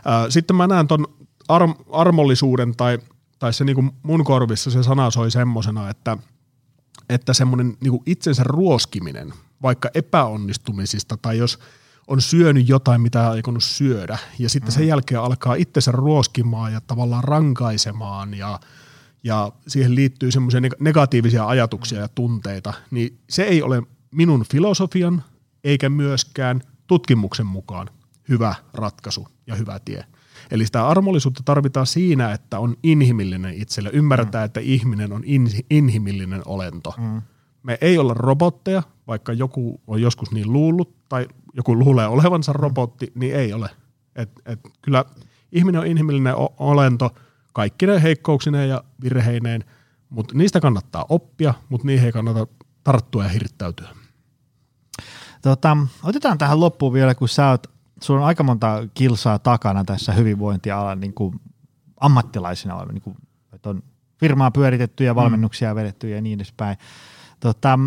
Ää, sitten mä näen ton arm, armollisuuden tai, tai se niin mun korvissa se sana soi semmosena, että, että semmoinen niin itsensä ruoskiminen, vaikka epäonnistumisista tai jos on syönyt jotain, mitä ei aikonut syödä, ja sitten mm. sen jälkeen alkaa itsensä ruoskimaan ja tavallaan rankaisemaan ja, ja siihen liittyy semmoisia negatiivisia ajatuksia ja tunteita, niin se ei ole minun filosofian eikä myöskään tutkimuksen mukaan hyvä ratkaisu ja hyvä tie. Eli sitä armollisuutta tarvitaan siinä, että on inhimillinen itselle. Ymmärretään, mm. että ihminen on in, inhimillinen olento. Mm. Me ei olla robotteja, vaikka joku on joskus niin luullut, tai joku luulee olevansa robotti, niin ei ole. Et, et kyllä ihminen on inhimillinen olento kaikkine heikkouksineen ja virheineen, mutta niistä kannattaa oppia, mutta niihin ei kannata tarttua ja hirttäytyä. Tota, otetaan tähän loppuun vielä, kun sä oot, sulla on aika monta kilsaa takana tässä hyvinvointialan niin kuin ammattilaisina, niin kuin, että on firmaa pyöritetty ja mm. valmennuksia mm. vedetty ja niin edespäin. Tota,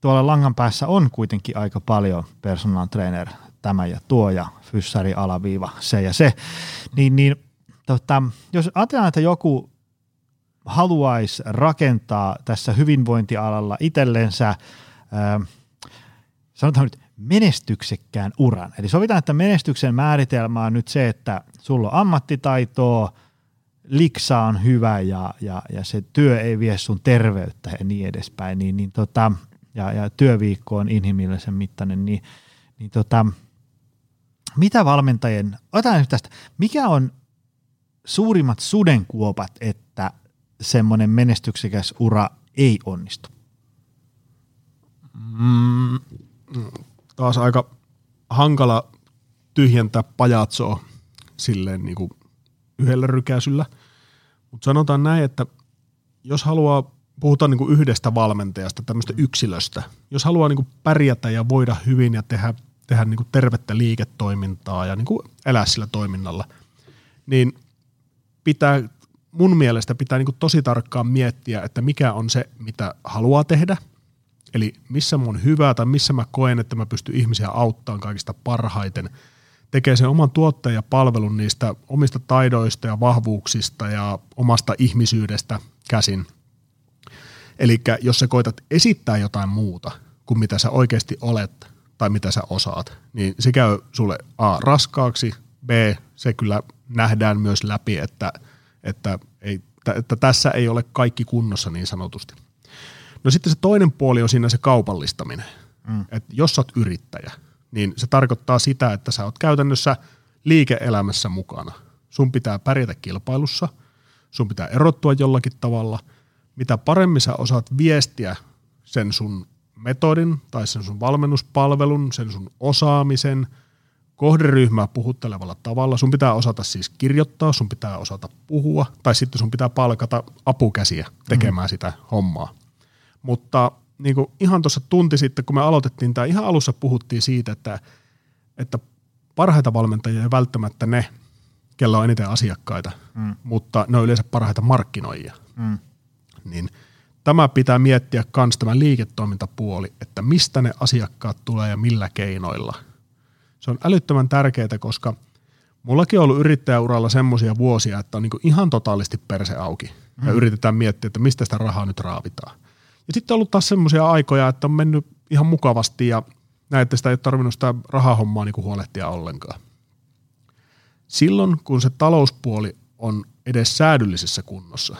tuolla langan päässä on kuitenkin aika paljon personal trainer tämä ja tuo ja fyssari alaviiva se ja se, niin, niin tota, jos ajatellaan, että joku haluaisi rakentaa tässä hyvinvointialalla itsellensä, ää, sanotaan nyt menestyksekkään uran. Eli sovitaan, että menestyksen määritelmä on nyt se, että sulla on ammattitaitoa, liksa on hyvä ja, ja, ja se työ ei vie sun terveyttä ja niin edespäin, niin, niin tota, ja, ja työviikko on inhimillisen mittainen, niin, niin tota, mitä valmentajien, otetaan nyt tästä, mikä on suurimmat sudenkuopat, että semmoinen menestyksekäs ura ei onnistu? Mm, taas aika hankala tyhjentää pajatsoa silleen niin kuin yhdellä rykäisyllä. Mutta sanotaan näin, että jos haluaa, puhutaan niin kuin yhdestä valmentajasta, tämmöistä yksilöstä, jos haluaa niin kuin pärjätä ja voida hyvin ja tehdä, tehdä niin kuin tervettä liiketoimintaa ja niin kuin elää sillä toiminnalla, niin pitää, mun mielestä pitää niin kuin tosi tarkkaan miettiä, että mikä on se, mitä haluaa tehdä – Eli missä mun hyvää tai missä mä koen, että mä pystyn ihmisiä auttamaan kaikista parhaiten, tekee sen oman tuotteen ja palvelun niistä omista taidoista ja vahvuuksista ja omasta ihmisyydestä käsin. Eli jos sä koetat esittää jotain muuta kuin mitä sä oikeasti olet tai mitä sä osaat, niin se käy sulle A raskaaksi, B se kyllä nähdään myös läpi, että, että, ei, että tässä ei ole kaikki kunnossa niin sanotusti. No sitten se toinen puoli on siinä se kaupallistaminen. Mm. Et jos sä oot yrittäjä, niin se tarkoittaa sitä, että sä oot käytännössä liike-elämässä mukana. Sun pitää pärjätä kilpailussa, sun pitää erottua jollakin tavalla. Mitä paremmin sä osaat viestiä sen sun metodin tai sen sun valmennuspalvelun, sen sun osaamisen, kohderyhmää puhuttelevalla tavalla. Sun pitää osata siis kirjoittaa, sun pitää osata puhua, tai sitten sun pitää palkata apukäsiä tekemään mm. sitä hommaa. Mutta niin kuin ihan tuossa tunti sitten, kun me aloitettiin tämä, ihan alussa puhuttiin siitä, että, että parhaita valmentajia ei välttämättä ne, kello on eniten asiakkaita, mm. mutta ne on yleensä parhaita markkinoijia. Mm. Niin tämä pitää miettiä myös tämä liiketoimintapuoli, että mistä ne asiakkaat tulee ja millä keinoilla. Se on älyttömän tärkeää, koska mullakin on ollut yrittäjäuralla semmoisia vuosia, että on niin ihan totaalisti perse auki. Mm. Ja yritetään miettiä, että mistä sitä rahaa nyt raavitaan. Ja sitten on ollut taas semmoisia aikoja, että on mennyt ihan mukavasti ja näin, että sitä ei ole tarvinnut sitä rahahommaa niin kuin huolehtia ollenkaan. Silloin, kun se talouspuoli on edes säädyllisessä kunnossa,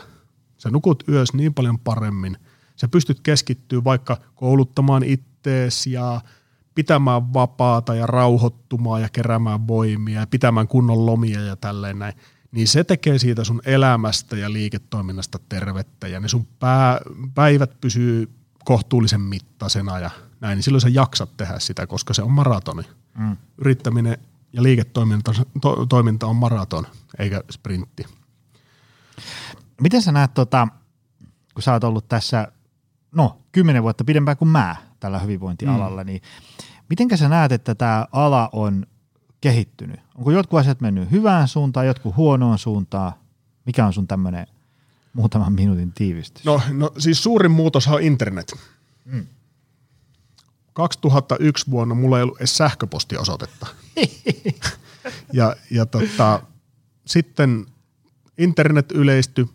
sä nukut yös niin paljon paremmin, sä pystyt keskittyä vaikka kouluttamaan ittees ja pitämään vapaata ja rauhoittumaan ja keräämään voimia ja pitämään kunnon lomia ja tälleen näin – niin se tekee siitä sun elämästä ja liiketoiminnasta tervettä ja ne sun pää, päivät pysyy kohtuullisen mittaisena ja näin, niin silloin sä jaksat tehdä sitä, koska se on maratoni. Mm. Yrittäminen ja liiketoiminta to, toiminta on maraton, eikä sprintti. Miten sä näet, tota, kun sä oot ollut tässä, no, kymmenen vuotta pidempään kuin mä tällä hyvinvointialalla, mm. niin miten sä näet, että tämä ala on kehittynyt? Onko jotkut asiat mennyt hyvään suuntaan, jotkut huonoon suuntaan? Mikä on sun tämmöinen muutaman minuutin tiivistys? No, no siis suurin muutos on internet. Mm. 2001 vuonna mulla ei ollut edes sähköpostiosoitetta. Ja, ja tota, sitten internet yleistyi,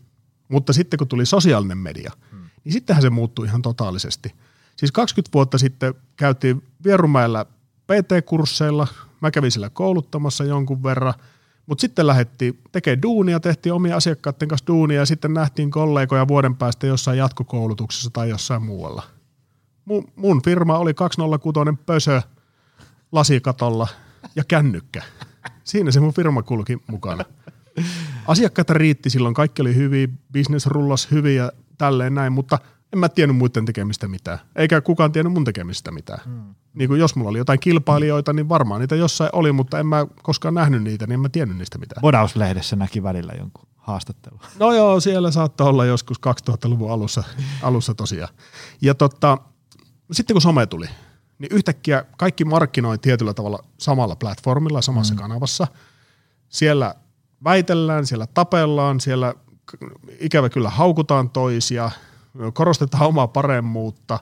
mutta sitten kun tuli sosiaalinen media, hmm. niin sittenhän se muuttui ihan totaalisesti. Siis 20 vuotta sitten käytiin Vierumäellä PT-kursseilla, mä kävin siellä kouluttamassa jonkun verran, mutta sitten lähdettiin tekemään duunia, tehtiin omia asiakkaiden kanssa duunia ja sitten nähtiin kollegoja vuoden päästä jossain jatkokoulutuksessa tai jossain muualla. Mun, mun firma oli 206 pösö lasikatolla ja kännykkä. Siinä se mun firma kulki mukana. Asiakkaita riitti silloin, kaikki oli hyvin, business rullas hyvin ja tälleen näin, mutta en mä tiennyt muiden tekemistä mitään. Eikä kukaan tiennyt mun tekemistä mitään. Hmm. Niin kuin jos mulla oli jotain kilpailijoita, niin varmaan niitä jossain oli, mutta en mä koskaan nähnyt niitä, niin en mä tiennyt niistä mitään. Bodauslehdessä näki välillä jonkun haastattelun. No joo, siellä saattaa olla joskus 2000-luvun alussa, alussa tosiaan. Ja totta, sitten kun some tuli, niin yhtäkkiä kaikki markkinoi tietyllä tavalla samalla platformilla, samassa mm. kanavassa. Siellä väitellään, siellä tapellaan, siellä ikävä kyllä haukutaan toisia, korostetaan omaa paremmuutta,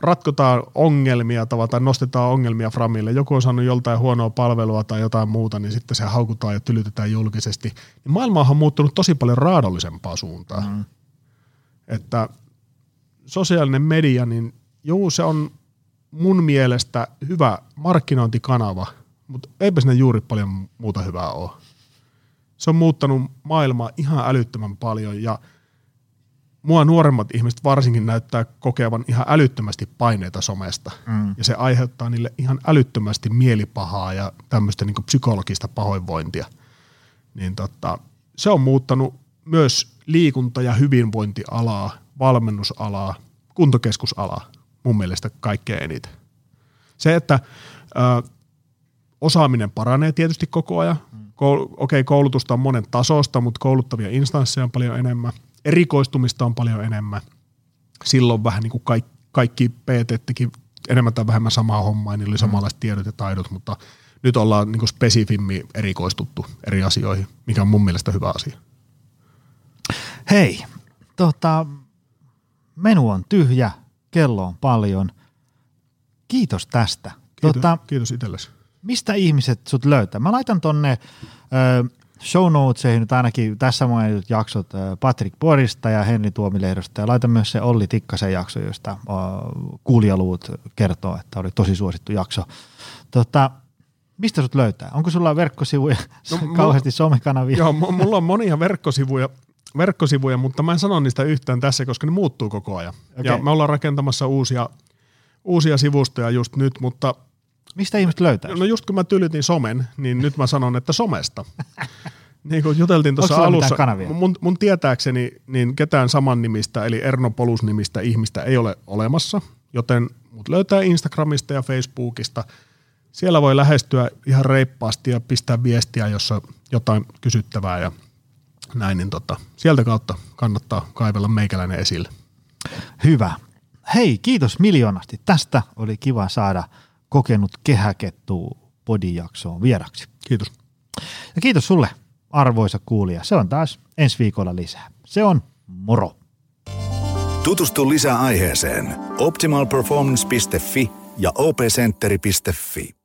ratkotaan ongelmia tai nostetaan ongelmia Framille. Joku on saanut joltain huonoa palvelua tai jotain muuta, niin sitten se haukutaan ja tylytetään julkisesti. Niin maailma on muuttunut tosi paljon raadollisempaa suuntaan. Mm. Että sosiaalinen media, niin juu, se on mun mielestä hyvä markkinointikanava, mutta eipä sinne juuri paljon muuta hyvää ole. Se on muuttanut maailmaa ihan älyttömän paljon ja mua nuoremmat ihmiset varsinkin näyttää kokevan ihan älyttömästi paineita somesta. Mm. Ja se aiheuttaa niille ihan älyttömästi mielipahaa ja tämmöistä niin psykologista pahoinvointia. Niin tota, se on muuttanut myös liikunta- ja hyvinvointialaa, valmennusalaa, kuntokeskusalaa mun mielestä kaikkein eniten. Se, että ö, osaaminen paranee tietysti koko ajan. Koul- Okei, okay, koulutusta on monen tasosta, mutta kouluttavia instansseja on paljon enemmän. Erikoistumista on paljon enemmän. Silloin vähän niin kuin kaikki, kaikki PT teki enemmän tai vähemmän samaa hommaa, niin oli mm. samanlaiset tiedot ja taidot, mutta nyt ollaan niin kuin spesifimmin erikoistuttu eri asioihin, mikä on mun mielestä hyvä asia. Hei, tota, menu on tyhjä, kello on paljon. Kiitos tästä. Kiitos, tota, kiitos itsellesi. Mistä ihmiset sut löytää? Mä laitan tonne ö, show notesihin nyt ainakin tässä mainitut jaksot ö, Patrick Borista ja Henri Tuomilehdosta ja laitan myös se Olli Tikkasen jakso, josta ö, kuulijaluut kertoo, että oli tosi suosittu jakso. Tota, mistä sut löytää? Onko sulla verkkosivuja, no, kauheasti somekanavia? Joo, mulla on monia verkkosivuja verkkosivuja, mutta mä en sano niistä yhtään tässä, koska ne muuttuu koko ajan. Okay. Ja me ollaan rakentamassa uusia, uusia sivustoja just nyt, mutta... Mistä ihmiset löytää? No just kun mä tylytin somen, niin nyt mä sanon, että somesta. niin kuin juteltiin tuossa alussa, mun, mun tietääkseni niin ketään saman nimistä, eli Erno Polus nimistä ihmistä ei ole olemassa, joten mut löytää Instagramista ja Facebookista. Siellä voi lähestyä ihan reippaasti ja pistää viestiä, jossa jotain kysyttävää ja näin, niin tota, sieltä kautta kannattaa kaivella meikäläinen esille. Hyvä. Hei, kiitos miljoonasti. Tästä oli kiva saada kokenut kehäkettu podijaksoon vieraksi. Kiitos. Ja kiitos sulle, arvoisa kuulija. Se on taas ensi viikolla lisää. Se on moro. Tutustu lisää aiheeseen optimalperformance.fi ja opcenteri.fi.